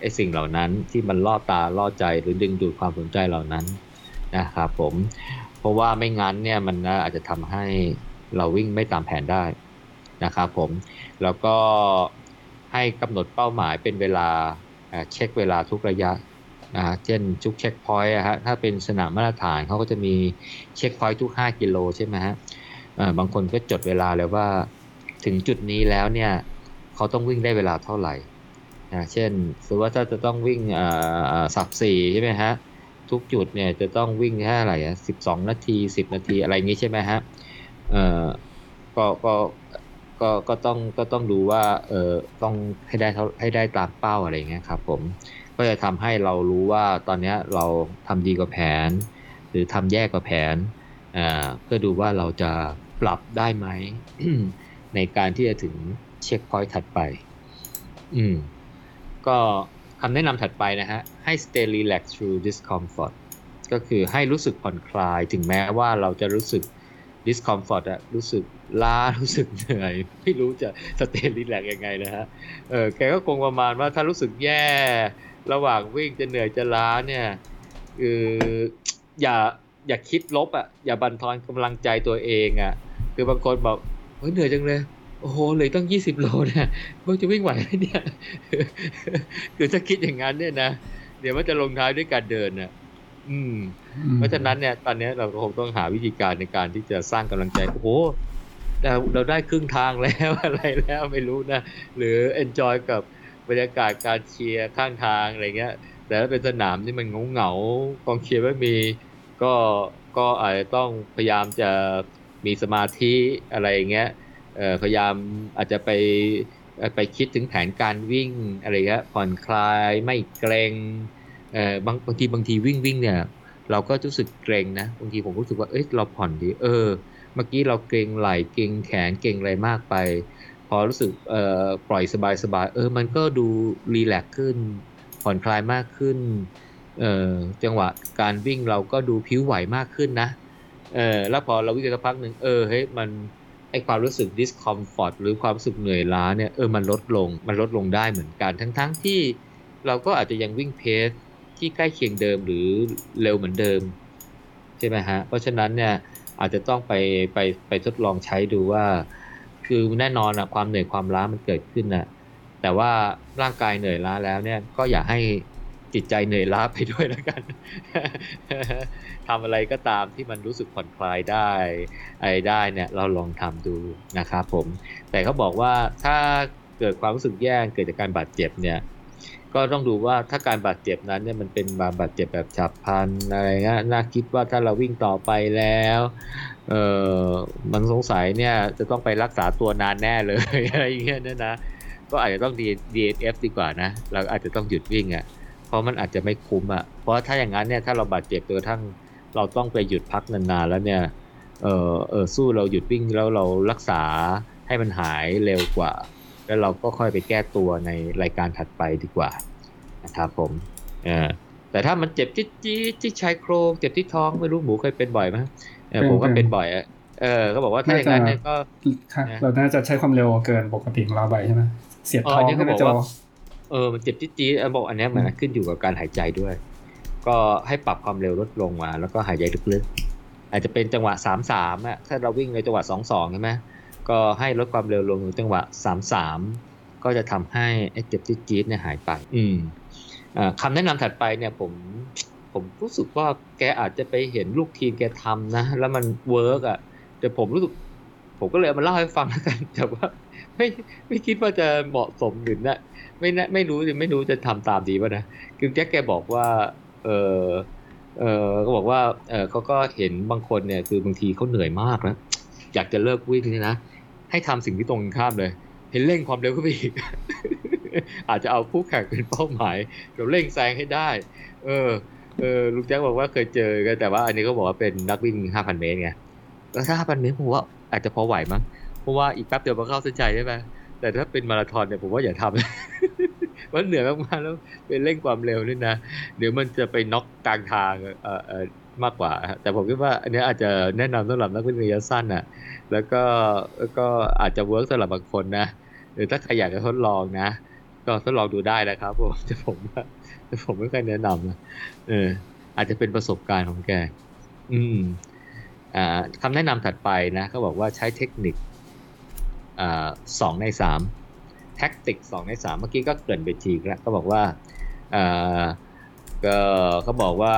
ไอ้สิ่งเหล่านั้นที่มันล่อตาล่อใจหรือดึงดูดความสนใจเหล่านั้นนะครับผม เพราะว่าไม่งั้นเนี่ยมันอาจจะทำให้เราวิ่งไม่ตามแผนได้นะครับผม แล้วก็ให้กำหนดเป้าหมายเป็นเวลาเช็คเวลาทุกระยะนะฮะเช่นทุก checkpoint อะฮะถ้าเป็นสนามมาตรฐานเขาก็จะมี checkpoint ทุก 5 กิโลใช่ไหมฮะบางคนก็จดเวลาเลยว่าถึงจุดนี้แล้วเนี่ยเขาต้องวิ่งได้เวลาเท่าไหร่นะเช่นสมมติว่าถ้าจะต้องวิ่งอ่อเอ่อสับสี่ใช่ไหมฮะ ทุกจุดเนี่ยจะต้องวิ่งแค่อะไรอะสิบสองนาทีสิบนาทีอะไรอย่างงี้ใช่ไหมฮะเอ่อก็ก็ก็ก็ต้องก็ต้องดูว่าเออต้องให้ได้ให้ได้ตามเป้าอะไรอย่างเงี้ยครับผมก็จะทำให้เรารู้ว่าตอนเนี้ยเราทำดีกว่าแผน หรือทำแย่กว่าแผนอ่าเพื่อดูว่าเราจะปรับได้ไหมในการที่จะถึงเช็คพอยต์ถัดไป อืมก็ำแนะนำถัดไปนะฮะ ให้ stay relaxed through discomfort ก็คือให้รู้สึกผ่อนคลายถึงแม้ว่าเราจะรู้สึก discomfort อะรู้สึกล้ารู้สึกเหนื่อย ไม่รู้จะ stay relaxed ยังไงนะฮะ เออแกก็คงประมาณว่าถ้ารู้สึกแย่ ระหว่างวิ่งจะเหนื่อยจะล้าเนี่ยคืออย่าอย่าคิดลบอะอย่าบันทอนกำลังใจตัวเองอะคือบางคนบอกเฮ้ยเหนื่อยจังเลย โอ้โหเหลยต้องยี่สิบโลเนี่ยมึงจะวิ่งไหวไหมเนี่ยคือถ้าคิดอย่างนั้นเนี่ยนะเดี๋ยวมันจะลงท้ายด้วยการเดินน่ะอืม เพราะฉะนั้นเนี่ย ตอนนี้เราก็คงต้องหาวิธีการในการที่จะสร้างกำลังใจโอ้โหแต่เราได้ครึ่งทางแล้วอะไรแล้วไม่รู้นะ หรือ enjoy กับบรรยากาศการเชียร์ข้างทางอะไรเงี้ย แต่ถ้าเป็นสนามที่มันเหงาๆกองเชียร์ไม่มีก็ก็อาจจะต้องพยายามจะมีสมาธิอะไรอย่างเงี้ยเอ่อ พยายามอาจจะไปไปคิดถึงแผนการวิ่งอะไรเงี้ยผ่อนคลายไม่เกรงเออบางบางทีบางทีวิ่งวิ่งเนี่ย เราก็รู้สึกเกรงนะบางทีผมรู้สึกว่าเอ้ยเราผ่อนดีเออ เมื่อกี้เราเกรงไหล่เกรงแขนเกรงอะไรมากไป พอรู้สึกเอ่อปล่อยสบายสบายเออมันก็ดูรีแลกซ์ขึ้น ผ่อนคลายมากขึ้นเออจังหวะการวิ่งเราก็ดูผิวไหวมากขึ้นนะเออแล้วพอเราวิ่งไปสักพักหนึ่งเออเฮ้ยมัน ไอความรู้สึก discomfort หรือความรู้สึกเหนื่อยล้าเนี่ยเออมันลดลงมันลดลงได้เหมือนกัน ทั้งๆทที่เราก็อาจจะยังวิ่งเพสที่ใกล้เคียงเดิมหรือเร็วเหมือนเดิม ใช่ไหมฮะ เพราะฉะนั้นเนี่ยอาจจะต้องไปไปไปทดลองใช้ดูว่า คือแน่นอนอะความเหนื่อยความล้ามันเกิดขึ้นนะแต่ว่าร่างกายเหนื่อยล้าแล้วเนี่ยก็อย่าให้ จิตใจเหนื่อยล้าไปด้วยแล้วกันทำอะไรก็ตามที่มันรู้สึกผ่อนคลายได้อะไรได้เนี่ยเราลองทำดูนะครับผม แต่เขาบอกว่าถ้าเกิดความรู้สึกแย่เกิดจากการบาดเจ็บเนี่ยก็ต้องดูว่าถ้าการบาดเจ็บนั้นเนี่ยมันเป็นบาดเจ็บแบบฉับพลันอะไรเงี้ยน่าคิดว่าถ้าเราวิ่งต่อไปแล้วเออมันสงสัยเนี่ยจะต้องไปรักษาตัวนานแน่เลยอะไรอย่างเงี้ยนะนะก็อาจจะต้อง DNF ดีกว่านะ เราอาจจะต้องหยุดวิ่งอะ่ะ ราะมันอาจจะไม่คุ้มอะ่ะ เพราะถ้าอย่างนั้นเนี่ยถ้าเราบาดเจ็บตัวทั้งเราต้องไปหยุดพักนานๆแล้วเนี่ย เออเออสู้เราหยุดวิ่งแล้วเรารักษาให้มันหายเร็วกว่า แล้วเราก็ค่อยไปแก้ตัวในรายการถัดไปดีกว่านะครับผมเออแต่ถ้ามันเจ็บจี๊ดจี๊ดที่ชายโครงเจ็บที่ท้องไม่รู้หมูเคยเป็นบ่อยไหมเออผมก็เป็นบ่อยอะเออเขาบอกว่าถ้าอย่างนั้นเนี่ยก็ค่ะนะเราน่าจะใช้ความเร็วเกินปกติของเราไปใช่ไหมเสียดอ๋อท้องเนี่ยเขาใช่ไหมบอกโจว่าเออมันเจ็บจี๊ดๆเออบอกอันเนี้ยเหมือนขึ้นอยู่กับการหายใจด้วย ก็ให้ปรับความเร็วลดลงมา แล้วก็หายใจลึกๆอาจจะเป็นจังหวะสามสามอะถ้าเราวิ่งในจังหวะสองสองใช่ไหมก็ให้ลดความเร็วลงถึงจังหวะสามสามก็จะทำให้ไอ้เจ็บจี๊ดๆเนี่ยหายไป อืมอ่าคำแนะนำถัดไปเนี่ยผมผมรู้สึกว่าแกอาจจะไปเห็นลูกทีมแกทำนะ แล้วมันเวิร์กอะแต่ผมรู้สึก ผมก็เลยเอามาเล่าให้ฟังแล้วกันแต่ว่าไม่ไม่คิดว่าจะเหมาะสมหรือนะ ไม่แน่ไม่รู้ไม่รู้จะทำตามดีป่ะนะคือแจ็คแกบอกว่า เออเออก็บอกว่าเออเขาก็เห็นบางคนเนี่ย คือบางทีเขาเหนื่อยมากนะอยากจะเลิกวิ่งเนี่ยนะให้ทำสิ่งที่ตรงข้ามเลย เห็นเร่งความเร็วขึ้นไปอีก อาจจะเอาคู่แข่งเป็นเป้าหมายเดี๋ยวเร่งแซงให้ได้ เออเออลุงแจ็คบอกว่าเคยเจอกันแต่ว่าอันนี้ก็บอกว่าเป็นนักวิ่ง5,000เมตรไงแล้วถ้า5,000เมตรผมว่าอาจจะพอไหวมั้งเพราะว่าอีกแป๊บเดียวมันเข้าเส้นชัยใช่ไหม แต่ถ้าเป็นมาราธอนเนี่ยผมว่าอย่าทำมันเหนื่อยมากๆแล้วเป็นเร่งความเร็วนี่นะเดี๋ยวมันจะไปน็อกกลางทางเอ่อเอ่อมากกว่า แต่ผมคิดว่าอันนี้อาจจะแนะนำสำหรับนักวิ่งระยะสั้นอะ แล้วก็แล้วก็อาจจะ work สำหรับบางคนนะหรือถ้าใครอยากจะทดลองนะ ก็ทดลองดูได้นะครับผมแต่ผมว่าแต่ผมไม่ค่อยแนะนำนะเออ อาจจะเป็นประสบการณ์ของแก อืม อ่าคำแนะนำถัดไปนะเขาบอกว่าใช้เทคนิค สองในสาม tactic สองในสามเมื่อกี้ก็เกินไปทีแล้วก็บอกว่าก็เขาบอกว่า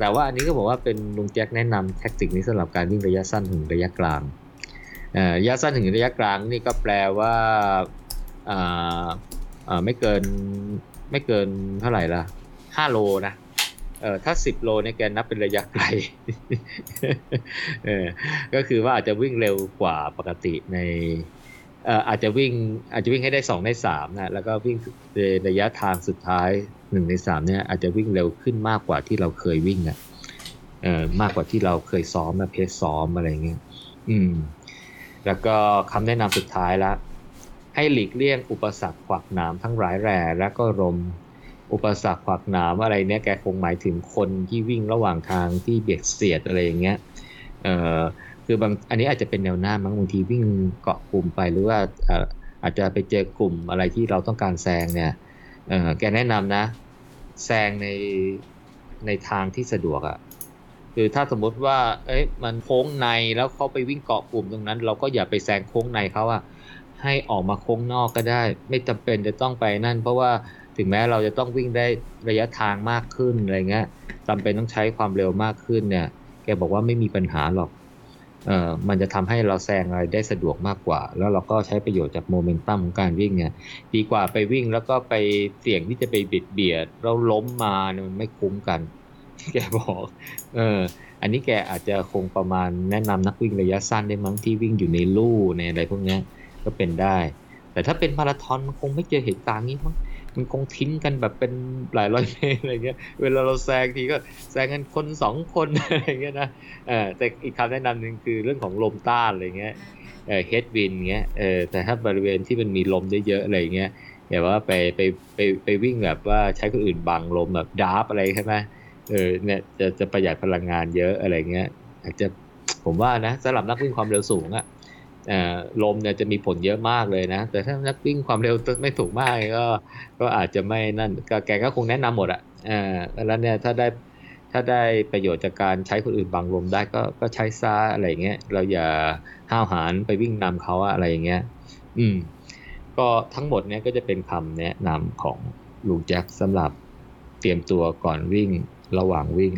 แต่ว่าอันนี้ก็บอกว่าเป็นลุงแจ๊กแนะนำ tactic นี้สำหรับการวิ่งระยะสั้นถึงระยะกลางระยะสั้นถึงระยะกลางนี่ก็แปลว่าไม่เกินไม่เกินเท่าไหร่ละห้าโลนะเออถ้าสิบโลเนี่ยแกนับเป็นระยะไกลเออก็คือว่าอาจจะวิ่งเร็วกว่าปกติใน อาจจะวิ่งอาจจะวิ่งให้ได้สองในสามนะแล้วก็วิ่งในระยะทางสุดท้ายหนึ่งในสามเนี่ยอาจจะวิ่งเร็วขึ้นมากกว่าที่เราเคยวิ่งอะมากกว่าที่เราเคยซ้อมนะเพสซ้อมอะไรเงี้ยอืม แล้วก็คำแนะนำสุดท้ายละให้หลีกเลี่ยงอุปสรรคขวากหนามทั้งร้ายแรงและก็ลมอุปสรรคขวากหนามอะไรเนี่ยแกคงหมายถึงคนที่วิ่งระหว่างทางที่เบียดเสียดอะไรอย่างเงี้ยเอ่อ คือบางอันนี้อาจจะเป็นแนวหน้ามั้งบางทีวิ่งเกาะกลุ่มไปหรือว่าอาจจะไปเจอกลุ่มอะไรที่เราต้องการแซงเนี่ยแกแนะนำนะ แซงในในทางที่สะดวกอะ่ะคือถ้าสมมติว่า เอ้ยมันโค้งในแล้วเขาไปวิ่งเกาะกลุ่มตรงนั้น เราก็อย่าไปแซงโค้งในเขาอะให้ออกมาโค้งนอกก็ได้ ไม่จำเป็นจะต้องไปนั่น เพราะว่าถึงแม้เราจะต้องวิ่งได้ระยะทางมากขึ้นอะไรเงี้ยจำเป็นต้องใช้ความเร็วมากขึ้นเนี่ย แกบอกว่าไม่มีปัญหาหรอก มันจะทำให้เราแซงอะไรได้สะดวกมากกว่า แล้วเราก็ใช้ประโยชน์จากโมเมนตัมของการวิ่งเนี่ยดีกว่าไปวิ่งแล้วก็ไปเสี่ยงที่จะไปบิดเบียดแล้วล้มมาเนี่ยมันไม่คุ้มกันแกบอก เออ อันนี้แกอาจจะคงประมาณแนะนำนักวิ่งระยะสั้นได้มั้งที่วิ่งอยู่ในลู่ในอะไรพวกนี้ก็เป็นได้ แต่ถ้าเป็นมาราธอนมันคงไม่เจอเหตุการณ์นี้มั้ง มันคงทิ้งกันแบบเป็นหลายร้อยเมตรอะไรเงี้ย เวลาเราแซงทีก็แซงกันคนสองคนอะไรเงี้ยนะเออแต่อีกคำแนะนำหนึ่งคือเรื่องของลมต้านอะไรเงี้ยเออ headwind เงี้ยเออแต่ถ้าบริเวณที่มันมีลมเยอะๆอะไรเงี้ยอย่าว่าไปไปไปไปวิ่งแบบว่าใช้คนอื่นบังลมแบบ draft อะไรใช่ไหมเออเนี่ยจะจะประหยัดพลังงานเยอะอะไรเงี้ยอาจจะผมว่านะสำหรับนักวิ่งความเร็วสูงอะ่ะเอ่อ ลมเนี่ยจะมีผลเยอะมากเลยนะ แต่ถ้านักวิ่งความเร็วไม่ถูกมากก็ก็อาจจะไม่นั่นแกก็คงแนะนำหมดอะ่ะแล้วเนี่ยถ้าได้ถ้าได้ประโยชน์จากการใช้คนอื่นบังลมได้ก็ก็ใช้ซะอะไรเงี้ยเราอย่าห้าวหาญไปวิ่งนำเขาอะอะไรอย่างเงี้ยอืม ก็ทั้งหมดเนี่ยก็จะเป็นคำแนะนำของลุงแจ็คสำหรับเตรียมตัวก่อนวิ่งระหว่างวิ่ง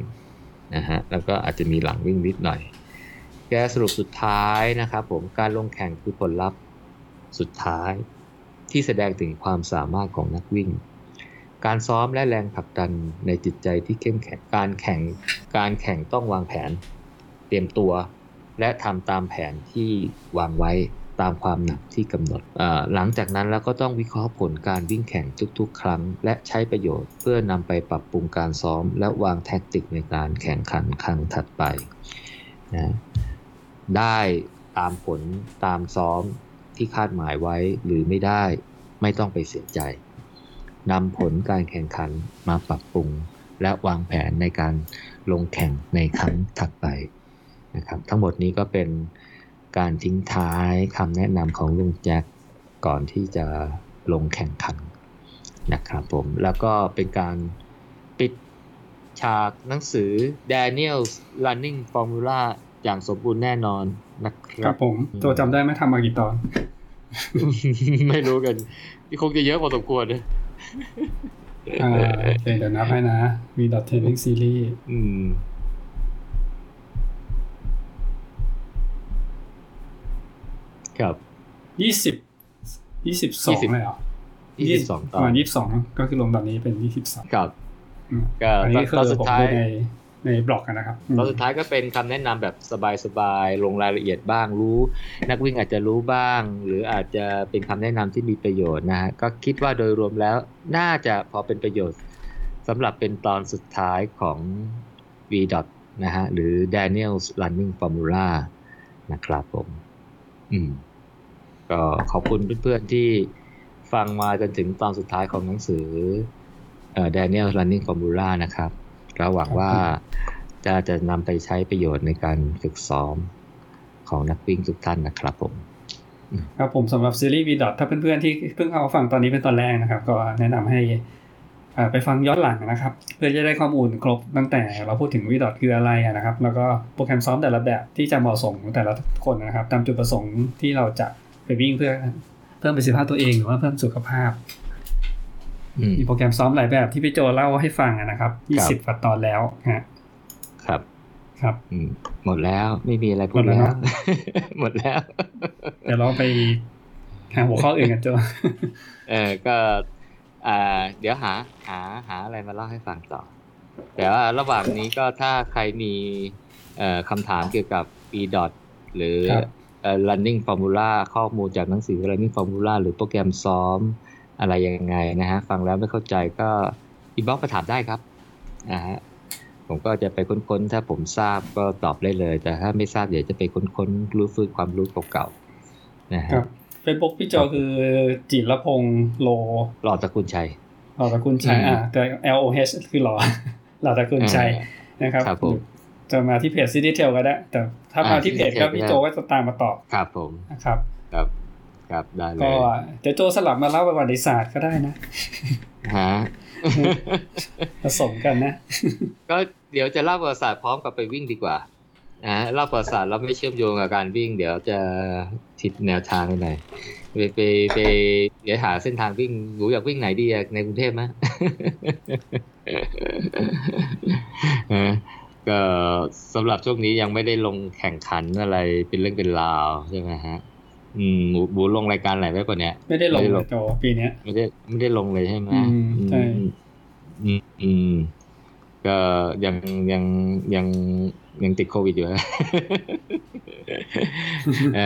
นะฮะแล้วก็อาจจะมีหลังวิ่งนิดหน่อย แกสรุปสุดท้ายนะครับผมการลงแข่งคือผลลัพธ์สุดท้ายที่แสดงถึงความสามารถของนักวิ่ง การซ้อมและแรงผลักดันในจิตใจที่เข้มแข็งการแข่งการแข่งต้องวางแผน เตรียมตัว และทำตามแผนที่วางไว้ตามความหนักที่กำหนด หลังจากนั้นเราก็ต้องวิเคราะห์ผลการวิ่งแข่งทุกๆ ครั้ง และใช้ประโยชน์เพื่อนำไปปรับปรุงการซ้อม และวางแท็กติกในการแข่งขันครั้งถัดไปนะ ได้ตามผลตามซ้อมที่คาดหมายไว้หรือไม่ได้ไม่ต้องไปเสียใจนำผลการแข่งขันมาปรับปรุง และวางแผนในการลงแข่งในครั้งถัดไปนะครับทั้งหมดนี้ก็เป็นการทิ้งท้ายคำแนะนำของลุงแจ็คก่อนที่จะลงแข่งขันนะครับผมแล้วก็เป็นการปิดฉากหนังสือ Daniel's Running Formula อย่างสมบูรณ์แน่นอนนะคครัรับบผม ตัวจำได้ไหมทำมากี่ตอน ไม่รู้กันคงจะเยอะพอสมควรนะอ่าโอเคเดี๋ยวนับให้นะ V dot training series อืมครับยี่สิบยี่สิบสอง20เลยเหรอยี่สิบสองตปอระมาณนยี่สิบสองก็คือรวมตอนนี้เป็นยี่สิบสองครับก็อันนี้คืตอนอสุดผมท้ายดูใน ในบล็อกกันนะครับอืมตอนสุดท้ายก็เป็นคำแนะนำแบบสบายๆลงรายละเอียดบ้างรู้ นักวิ่งอาจจะรู้บ้าง หรืออาจจะเป็นคำแนะนำที่มีประโยชน์นะฮะก็คิดว่าโดยรวมแล้วน่าจะพอเป็นประโยชน์สำหรับเป็นตอนสุดท้ายของ V. dot นะฮะหรือ Daniel's Running Formula นะครับผม อืม ก็ขอบคุณเพื่อนๆที่ฟังมาจนถึงตอนสุดท้ายของหนังสือเอ่อ Daniel Running Formula นะครับ ก็หวังว่าจะจะนำไปใช้ประโยชน์ในการฝึกซ้อมของนักวิ่งทุกท่านนะครับผม ครับผมสำหรับซีรีส์ V dot ถ้าเพื่อนๆที่เพิ่งเอามาฟังตอนนี้เป็นตอนแรกนะครับ ก็แนะนำให้อ่าไปฟังย้อนหลังนะครับ เพื่อจะได้ข้อมูลครบตั้งแต่เราพูดถึง V dot คืออะไรอะนะครับ แล้วก็โปรแกรมซ้อมแต่ละแบบที่จะเหมาะสมของแต่ละคนนะครับ ตามจุดประสงค์ที่เราจะไปวิ่งเพื่อเพิ่มประสิทธิภาพตัวเองหรือว่าเพิ่มสุขภาพอื มมีโปรแกรมซ้อมหลายแบบที่พี่โจเล่าให้ฟังอะนะครับ20กว่าตอนแล้วฮะครับ ครับอืมหมดแล้วไม่มีอะไรพูดหมดแล้วแล้วเนอะหมดแล้ว เดี๋ยวเราไปหาหัวข้ออื่นกันโจเออก็อ่าเดี๋ยวหาหาหาอะไรมาเล่าให้ฟังต่อ แต่ว่าระหว่างนี้ก็ถ้าใครมีเอ่อคำถามเกี่ยวกับ e dot หรือครับเอ่อ running formula ข้อมูลจากหนังสือ running formula หรือโปรแกรมซ้อม อะไรยังไงนะฮะฟังแล้วไม่เข้าใจก็ inbox มาถามได้ครับนะฮะผมก็จะไปค้นๆ ถ้าผมทราบก็ตอบได้เลย แต่ถ้าไม่ทราบเดี๋ยวจะไปค้นๆรื้อฟื้นความรู้เก่าๆนะฮะครับเฟซบุ๊กพี่โจคือจิรพงษ์โลหล่อตระกูลชัยหล่อตระกูลชัยอืมอ่าแต่ L O H คือหล่อหล่อตระกูลชัยนะครับครับผมจะมาที่เพจ City Tail ก็ได้ แต่ถ้ามาอ่าที่เพจ City ก็ Tail พี่ก็ได้โจก็จะตามมาตอบครับผมนะครับครับ ครับได้เลก็ยเดี๋ยวโจสลับมาเล่าประวัติศาสตร์ก็ได้นะฮะผสมกันนะ ก็เดี๋ยวจะเล่าประวัติศาสตร์พร้อมกับไปวิ่งดีกว่านะเล่าประวัติศาสตร์เราไม่เชื่อมโยงกับการวิ่ง เดี๋ยวจะผิดแนวทางไปหน่อยไปไปไปเดี๋ยวหาเส้นทางวิ่งหนูอยากวิ่งไหนดีอะในกรุงเทพไหมเออก็สำหรับช่วงนี้ยังไม่ได้ลงแข่งขันอะไรเป็นเรื่องเป็นราวใช่ไหมฮะ อืมหมูบูลงรายการไหนไว้ก่อนเนี้ยไม่ได้ลงไม่ได้เลลยงโจปีเนี้ยไม่ได้ไม่ได้ลงเลยใช่ไหมอืมใช่อืมอืมอืมก็ยังยังยังยังติดโควิดอยู่นะเอ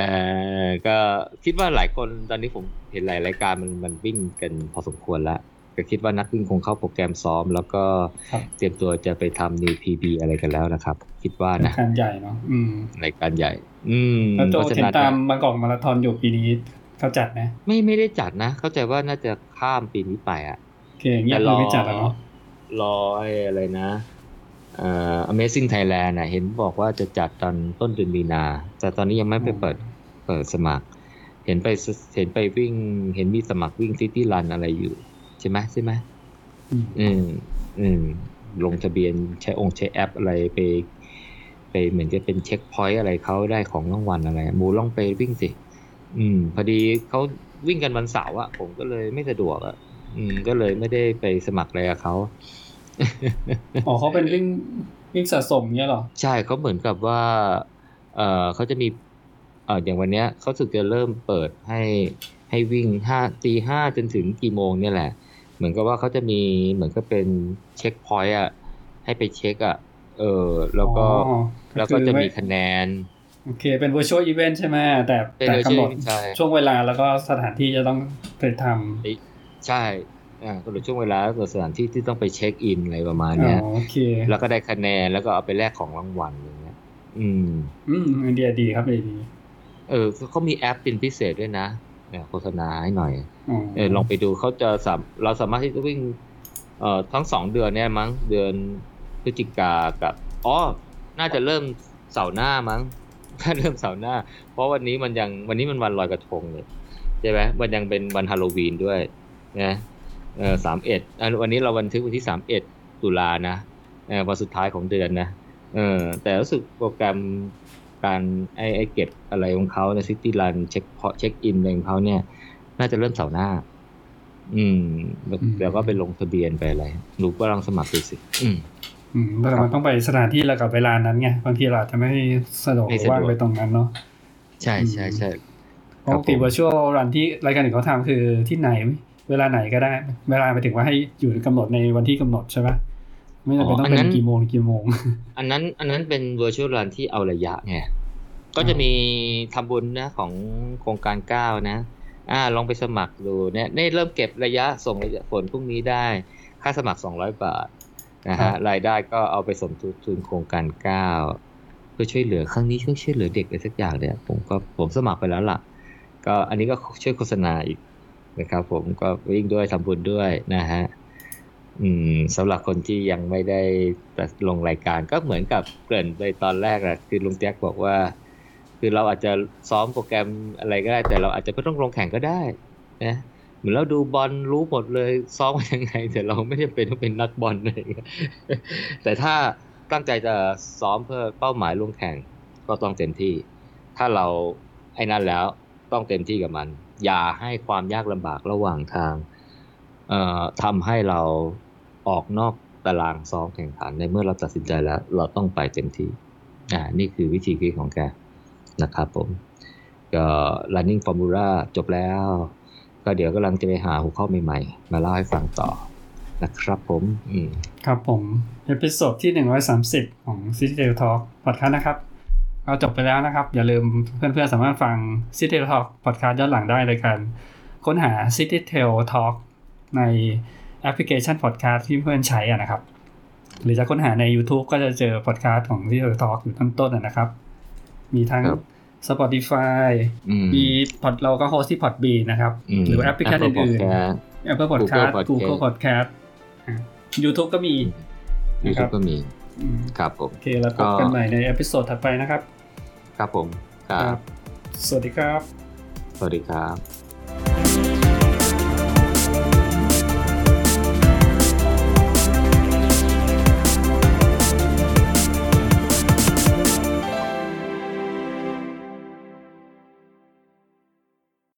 อก็คิดว่าหลายคนตอนนี้ผมเห็นหลายรายการมันมันวิ่งกันพอสมควรแล้ว ก็คิดว่านักวิ่งคงเข้าโปรแกรมซ้อม แล้วก็ครับเตรียมตัวจะไปทำ new PB อะไรกันแล้วนะครับ คิดว่าเป็นนะการใหญ่เนาะอืมรายการใหญ่ อืมแล้วโจเพราะฉะเห็นนั้นตามบางกอกมาราธอนอยู่ปีนี้เขาจัดไหมไม่ไม่ได้จัดนะ เข้าใจว่าน่าจะข้ามปีนี้ไปอะโอเคเงียบเลยไม่จัดแล้วเนาะรอไอ้อะไรนะเอ่อ Amazing Thailand น่ะเห็นบอกว่าจะจัดตอนต้นเดือนมีนา แต่ตอนนี้ยังไม่ไปเปิดเปิดสมัคร เห็นไปสเห็นไปวิ่ง เห็นมีสมัครวิ่งซิตี้รันอะไรอยู่ ใช่ไหมใช่ไหมอืมอืม อืม ลงทะเบียนใช้องค์ใช้แอปอะไรไป ไปเหมือนจะเป็นเช็คพอยต์อะไรเขาได้ของรางวัลอะไรหมูลองไปวิ่งสิ อืม พอดีเขาวิ่งกันวันเสาร์อะผมก็เลยไม่สะดวกอะอืม ก็เลยไม่ได้ไปสมัครอะไรกับเขาอ๋อเขาเป็นวิ่งวิ่งสะสมเงี้ยเหรอ ใช่เขาเหมือนกับว่า เออเขาจะมีเอออย่างวันเนี้ยเขาสึกจะเริ่มเปิดให้ให้วิ่งห้าตีห้าจนถึงกี่โมงเนี่ยแหละ เหมือนกับว่าเขาจะมีเหมือนก็เป็น checkpoint อะให้ไปเช็คอะเออแล้วก็อ๋อแล้วก็จะมีคือคะแนนโอเค เป็น virtual event ใช่ไหมแต่เป็นแต่ virtual กำหนด event ใช่ช่วงเวลาแล้วก็สถานที่จะต้องไปใช่อ่ากำหนดช่วงเวลาแล้วก็สถานที่ที่ต้องไป check in อะไรประมาณเนี้อยโอเคแล้วก็ได้คะแนนแล้วก็เอาไปแลกของรางวัลอย่างเงี้ย อืม อืมไอเดียดีครับไอเดียดี เออเขามีแอปเป็นพิเศษด้วยนะ เนี่ยโฆษณาให้หน่อยอ๋อเออลองไปดูเขาจะสามเราสามารถที่จะวิ่งเอ่อทั้งสองเดือนเนี่ยมั้งเดือนพฤศจิกากับอ๋อน่าจะเริ่มเสาร์หน้ามั้งถ้าเริ่มเสาร์หน้า เพราะวันนี้มันยังวันนี้มันวันลอยกระทงเลยใช่ไหมมันยังเป็นวันฮาโลวีนด้วยนะเออสามเอ็ดวันนี้เราบันทึกวันที่สามเอ็ดตุลานะเออวันสุดท้ายของเดือนนะเออแต่รู้สึกโปรแกรม การไอไอเก็บอะไรของเขาในซิตี้รันเช็คพอเช็คอินอะไรของเขาเนี่ย น่าจะเริ่มเสาร์หน้า อืมแล้วก็ไปลงทะเบียนไปอะไรหนูก็ลองสมัครดูสิ อืมอืมแต่มันต้องไปสถานที่แล้วกับเวลานั้นไงบางทีเราอาจจะไม่สะดวกไม่หรือสะดวกว่างไปตรงนั้นเนาะใช่ใช่ใช่ปกติผม virtual run ที่รายการอื่นเขาทำคือที่ไหน เวลาไหนก็ได้ เวลาไปถึงว่าให้อยู่ในกำหนดในวันที่กำหนดใช่ปะ ไม่จำเป็นต้องเป็นกี่โมงกี่โมง อันนั้น อันนั้นเป็น virtual run ที่เอาระยะไงก็จะมีทำบุญนะของโครงการเก้านะ อ่าลองไปสมัครดูเนี่ยนี่เริ่มเก็บระยะส่งระยะผลพรุ่งนี้ได้ ค่าสมัคร200บาทนะครัฮะบรายได้ก็เอาไปสมทบทุนโครงการเก้าเพื่อช่วยเหลือครั้งนี้ช่วยช่วยเหลือเด็กอะไรสักอย่างเนี่ยผมก็ผมสมัครไปแล้วล่ะ ก็อันนี้ก็ช่วยโฆษณาอีกนะครับผมก็วิ่งด้วยทำบุญด้วยนะฮะ อืมสำหรับคนที่ยังไม่ได้ลงรายการก็เหมือนกับเกริ่นไปตอนแรกอะคือลุงแจ็คบอกว่า คือเราอาจจะซ้อมโปรแกรมอะไรก็ได้ แต่เราอาจจะไม่ต้องลงแข่งก็ได้นะเหมือนเราดูบอลรู้หมดเลยซ้อมยังไง แต่เราไม่ได้เป็นต้องเป็นนักบอลอะไรอย่างเงี้ยแต่ถ้าตั้งใจจะซ้อมเพื่อเป้าหมายลงแข่งก็ต้องเต็มที่ ถ้าเราไอ้นั่นแล้วต้องเต็มที่กับมัน อย่าให้ความยากลำบากระหว่างทางเอ่อทำให้เรา ออกนอกตารางซ้อมแข่งขันในเมื่อเราตัดสินใจแล้ว เราต้องไปเต็มที่ อ่า นี่คือวิธีคิดของแกนะครับผม ก็ running formula จบแล้ว ก็เดี๋ยวกำลังจะไปหาหัวข้อใหม่ๆ มาเล่าให้ฟังต่อนะครับผมอืมครับผม episode ที่ 130 ของ City Tail Talk Podcast นะครับก็จบไปแล้วนะครับ อย่าลืมเพื่อนๆ สามารถฟัง City Tail Talk Podcast ย้อนหลังได้เลยกัน ค้นหา City Tail Talk ใน แอปพลิเคชัน Podcast ที่เพื่อนใช้อะนะครับ หรือจะค้นหาใน YouTube ก็จะเจอ Podcast ของ City Tail Talk อยู่ต้นต้นๆอะนะครับ มีทั้งครับ Spotify อืมมีพอดเราก็ host ที่ Podbean นะครับมหรือแอปพลิเคชัน Apple อื่น Podcast ๆ Apple Podcast Podcast Google Podcast อะ YouTube ก็มียูทูบก็มีอืมครับผม โอเค แล้วพบกันใหม่ใน episode ถัดไปนะครับ ครับผม ครับ สวัสดีครับ สวัสดีครับ